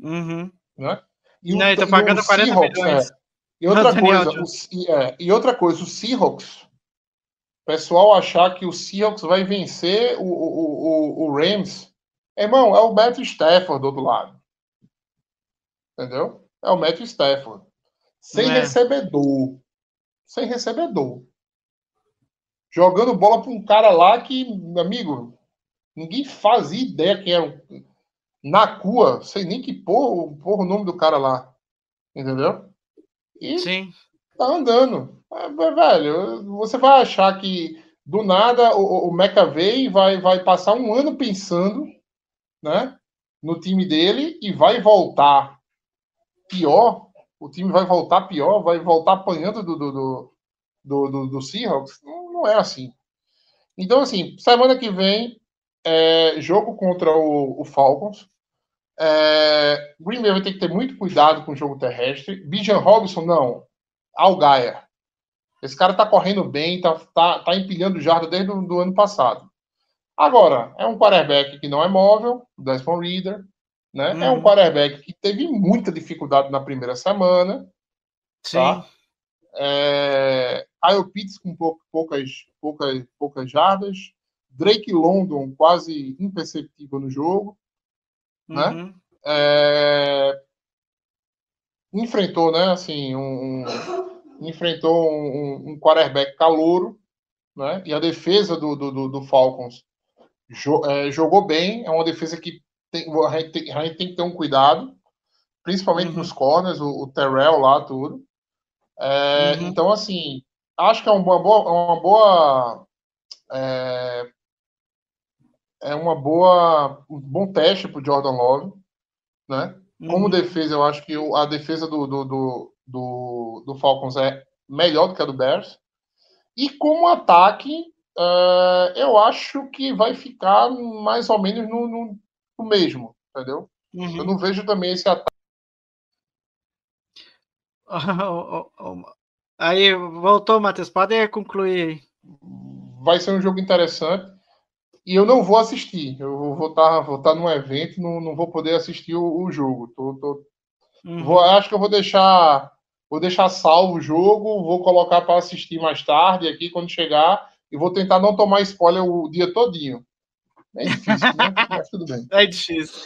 Uhum. né? E Não, ele tá e pagando 40 Seahawks, milhões. é. E outra coisa, o, é, e outra coisa, o Seahawks, o pessoal achar que o Seahawks vai vencer o, o, o, o Rams, irmão, é o Matthew Stafford do outro lado. Entendeu? É o Matthew Stafford. Sem É. recebedor. Sem recebedor. Jogando bola para um cara lá que, amigo, ninguém fazia ideia quem era. o- Na cua, sei nem que porra, porra o nome do cara lá. Entendeu? E Sim. tá andando. É, mas, velho, você vai achar que do nada o, o McAvey vai, vai passar um ano pensando né, no time dele e vai voltar pior. O time vai voltar pior, vai voltar apanhando do, do, do, do, do- do Seahawks. Não, não é assim. Então, assim, semana que vem, é, jogo contra o, o Falcons. É, Green Bay vai ter que ter muito cuidado com o jogo terrestre. Bijan Robinson, não. Algaia. Esse cara tá correndo bem, tá, tá, tá empilhando jarda desde o do ano passado. Agora, é um quarterback que não é móvel, o Desmond Reader, né? É um Uhum. quarterback que teve muita dificuldade na primeira semana, Sim. tá? É, Kyle Pitts com pou- poucas, poucas, poucas jardas. Drake London quase imperceptível no jogo. Né? Uhum. É, enfrentou, né, assim, um, um- enfrentou um, um- quarterback calouro, né, e a defesa do, do, do- do Falcons jo- é, jogou bem, é uma defesa que tem, a, gente tem, a gente tem que ter um cuidado, principalmente Uhum. nos corners, o, o Terrell lá, tudo. É, Uhum. Então, assim, acho que é uma boa, uma boa é, é uma boa, um bom teste para o Jordan Love, né? Como Uhum. defesa, eu acho que a defesa do, do, do, do, do Falcons é melhor do que a do Bears. E como ataque, eh, eu acho que vai ficar mais ou menos no, no, no mesmo, entendeu? Uhum. Eu não vejo também esse ataque. Aí, voltou, Matheus. Pode concluir aí. Vai ser um jogo interessante. E eu não vou assistir. Eu vou estar vou tá num evento, não, não vou poder assistir o, o jogo. Tô, tô- Uhum. vou- acho que eu vou deixar, vou deixar salvo o jogo, vou colocar para assistir mais tarde aqui quando chegar e vou tentar não tomar spoiler o dia todinho. É difícil, né? Mas tudo bem. É difícil.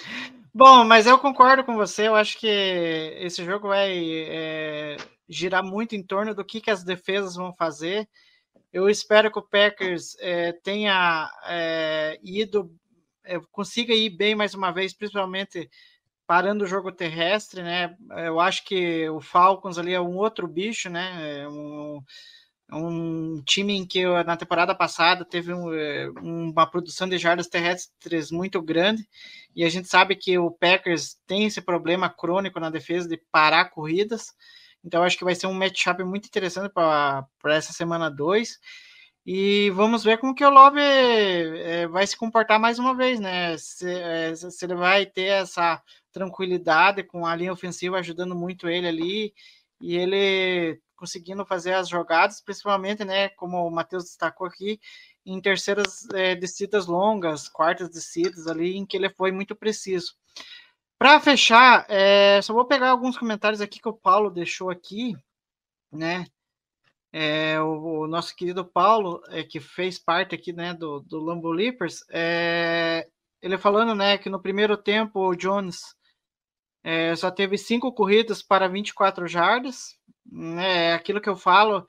Bom, mas eu concordo com você. Eu acho que esse jogo vai é, girar muito em torno do que, que as defesas vão fazer. Eu espero que o Packers é, tenha é, ido, é, consiga ir bem mais uma vez, principalmente parando o jogo terrestre, né? Eu acho que o Falcons ali é um outro bicho, né? É um, um time em que na temporada passada teve um, uma produção de jardas terrestres muito grande e a gente sabe que o Packers tem esse problema crônico na defesa de parar corridas. Então acho que vai ser um matchup muito interessante para essa semana 2. E vamos ver como que o Love eh, vai se comportar mais uma vez, né? Se, eh, se ele vai ter essa tranquilidade com a linha ofensiva ajudando muito ele ali e ele conseguindo fazer as jogadas, principalmente, né, como o Matheus destacou aqui, em terceiras é, descidas longas, quartas descidas ali, em que ele foi muito preciso. Para fechar, é, só vou pegar alguns comentários aqui que o Paulo deixou aqui, né? é, o, o nosso querido Paulo, é, que fez parte aqui né, do, do Lambo Leapers, é, ele falando né, que no primeiro tempo o Jones é, só teve cinco corridas para 24 jardas. Né, aquilo que eu falo.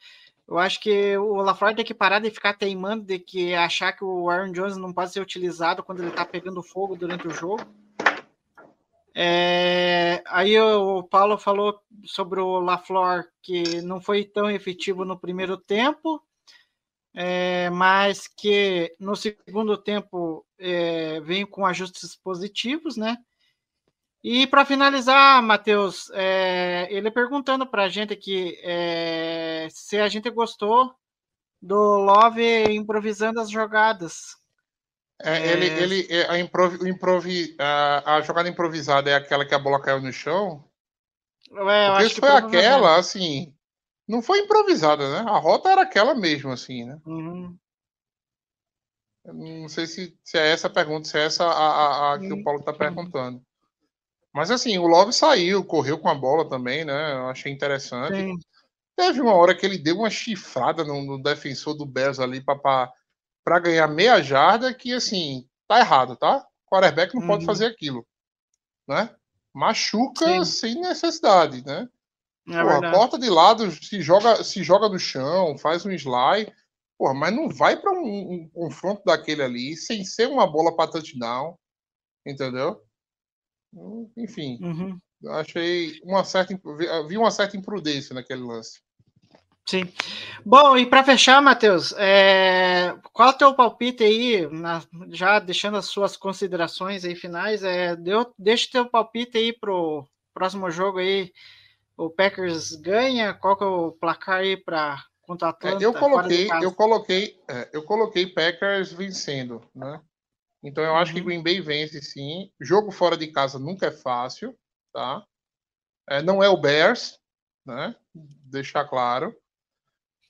Eu acho que o LaFleur tem que parar de ficar teimando de que achar que o Aaron Jones não pode ser utilizado quando ele está pegando fogo durante o jogo. É, aí o Paulo falou sobre o LaFleur que não foi tão efetivo no primeiro tempo, é, mas que no segundo tempo é, vem com ajustes positivos, né? E para finalizar, Matheus, é, ele perguntando para a gente aqui é, se a gente gostou do Love improvisando as jogadas. É, ele, ele, é, a, improvi, improvi, a, a, jogada improvisada é aquela que a bola caiu no chão? É, Porque se foi aquela, assim, não foi improvisada, né? A rota era aquela mesmo, assim, né? Uhum. Não sei se, se é essa a pergunta, se é essa a, a, a que o Paulo está perguntando. Mas assim, o Love saiu, correu com a bola também, né? Eu achei interessante. Sim. Teve uma hora que ele deu uma chifrada no, no defensor do Bears ali para ganhar meia jarda, que assim, tá errado, tá? O quarterback não uhum. pode fazer aquilo, né? Machuca Sim. sem necessidade, né? É Porra, porta de lado, se joga, se joga no chão, faz um slide, porra, mas não vai para um, um, confronto daquele ali sem ser uma bola para touchdown, entendeu? Enfim, uhum. achei uma certa vi uma certa imprudência naquele lance. Sim. Bom, e para fechar, Matheus, é, qual é o teu palpite aí, na, já deixando as suas considerações aí finais, é, deu, deixa o teu palpite aí pro próximo jogo aí, o Packers ganha, qual que é o placar aí para contra a Atlanta? É, eu coloquei, eu coloquei, é, eu coloquei Packers vencendo, né? Então eu acho que uhum. Green Bay vence sim. Jogo fora de casa nunca é fácil, tá? É, não é o Bears, né? Deixar claro.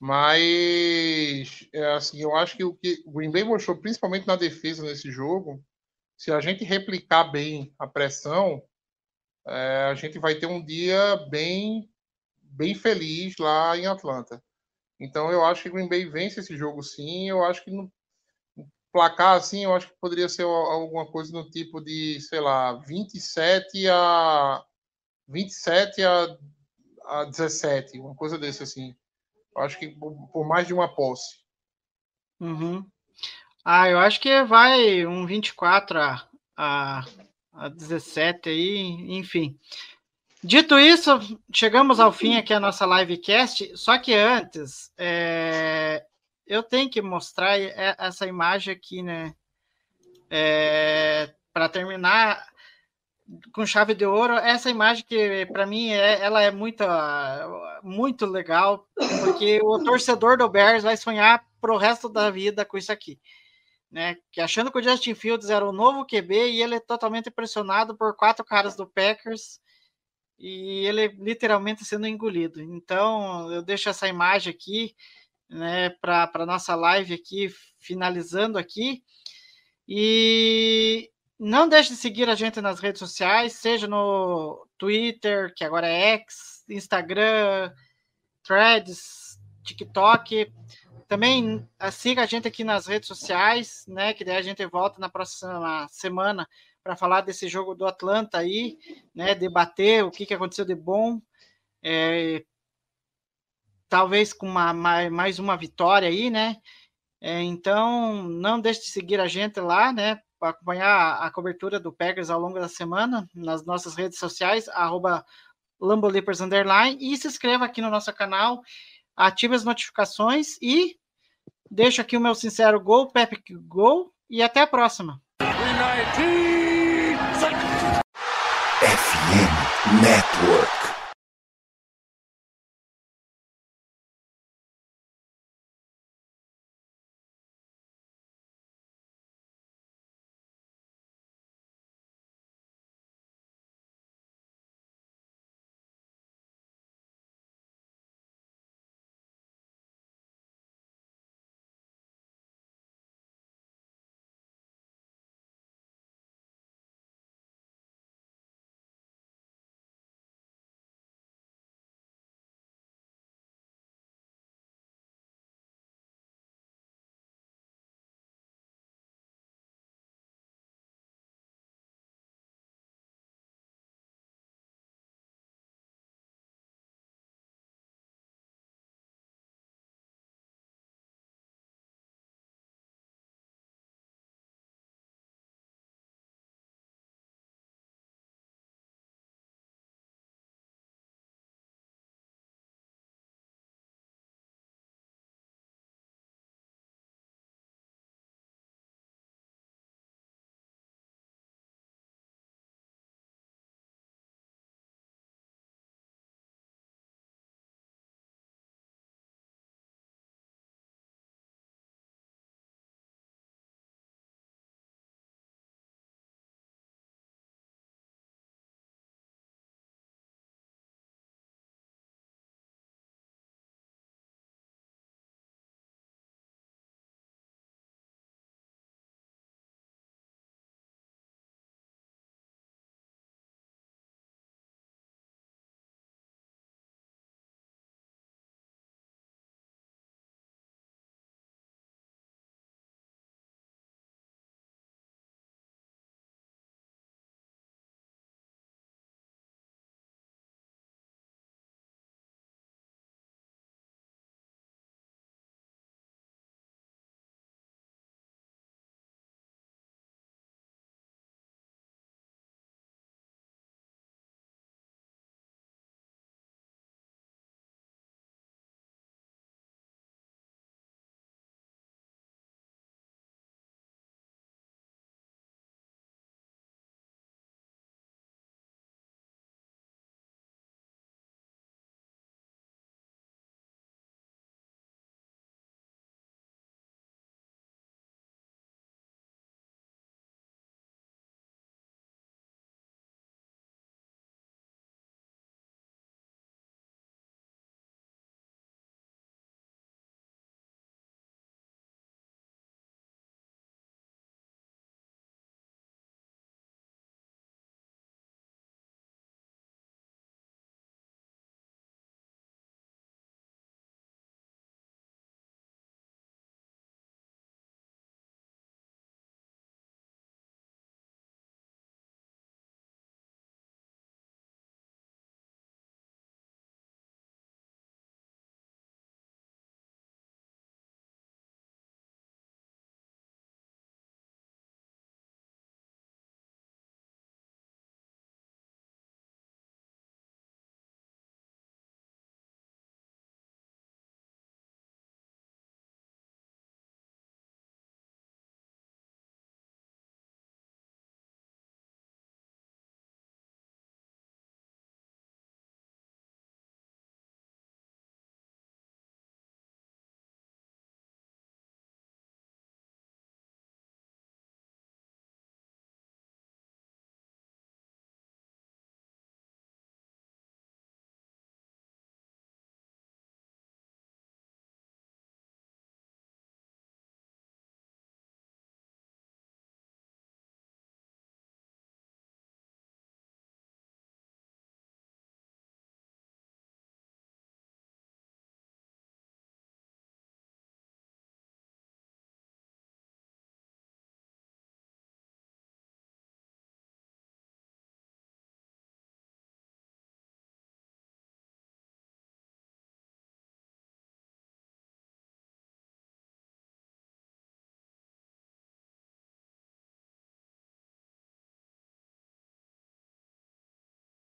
Mas é assim, eu acho que o que o Green Bay mostrou, principalmente na defesa nesse jogo, se a gente replicar bem a pressão, é, a gente vai ter um dia bem, bem feliz lá em Atlanta. Então eu acho que Green Bay vence esse jogo sim. Eu acho que no, placar assim, eu acho que poderia ser alguma coisa no tipo de, sei lá, 27 a 27 a, a 17, uma coisa desse assim. Acho que por, mais de uma posse. Uhum. Ah, eu acho que vai um 24 a, a, a 17 aí, enfim. Dito isso, chegamos ao fim aqui a nossa livecast, só que antes, é, eu tenho que mostrar essa imagem aqui, né? É, para terminar com chave de ouro, essa imagem que para mim é, ela é muito, muito legal, porque o torcedor do Bears vai sonhar pro resto da vida com isso aqui. Né, que achando que o Justin Fields era o novo QB e ele é totalmente impressionado por quatro caras do Packers e ele literalmente sendo engolido. Então, eu deixo essa imagem aqui né, para nossa live aqui, finalizando aqui. E não deixe de seguir a gente nas redes sociais, seja no Twitter, que agora é X, Instagram, Threads, TikTok. Também ah, siga a gente aqui nas redes sociais, né? Que daí a gente volta na próxima semana para falar desse jogo do Atlanta aí, né? Debater o que, que aconteceu de bom, é, talvez com uma, mais uma vitória aí, né? É, então, não deixe de seguir a gente lá, né? Para acompanhar a cobertura do Packers ao longo da semana nas nossas redes sociais, arroba Lambolipers Underline, e se inscreva aqui no nosso canal, ative as notificações e deixo aqui o meu sincero gol, Pepe Gol, e até a próxima. FM Network.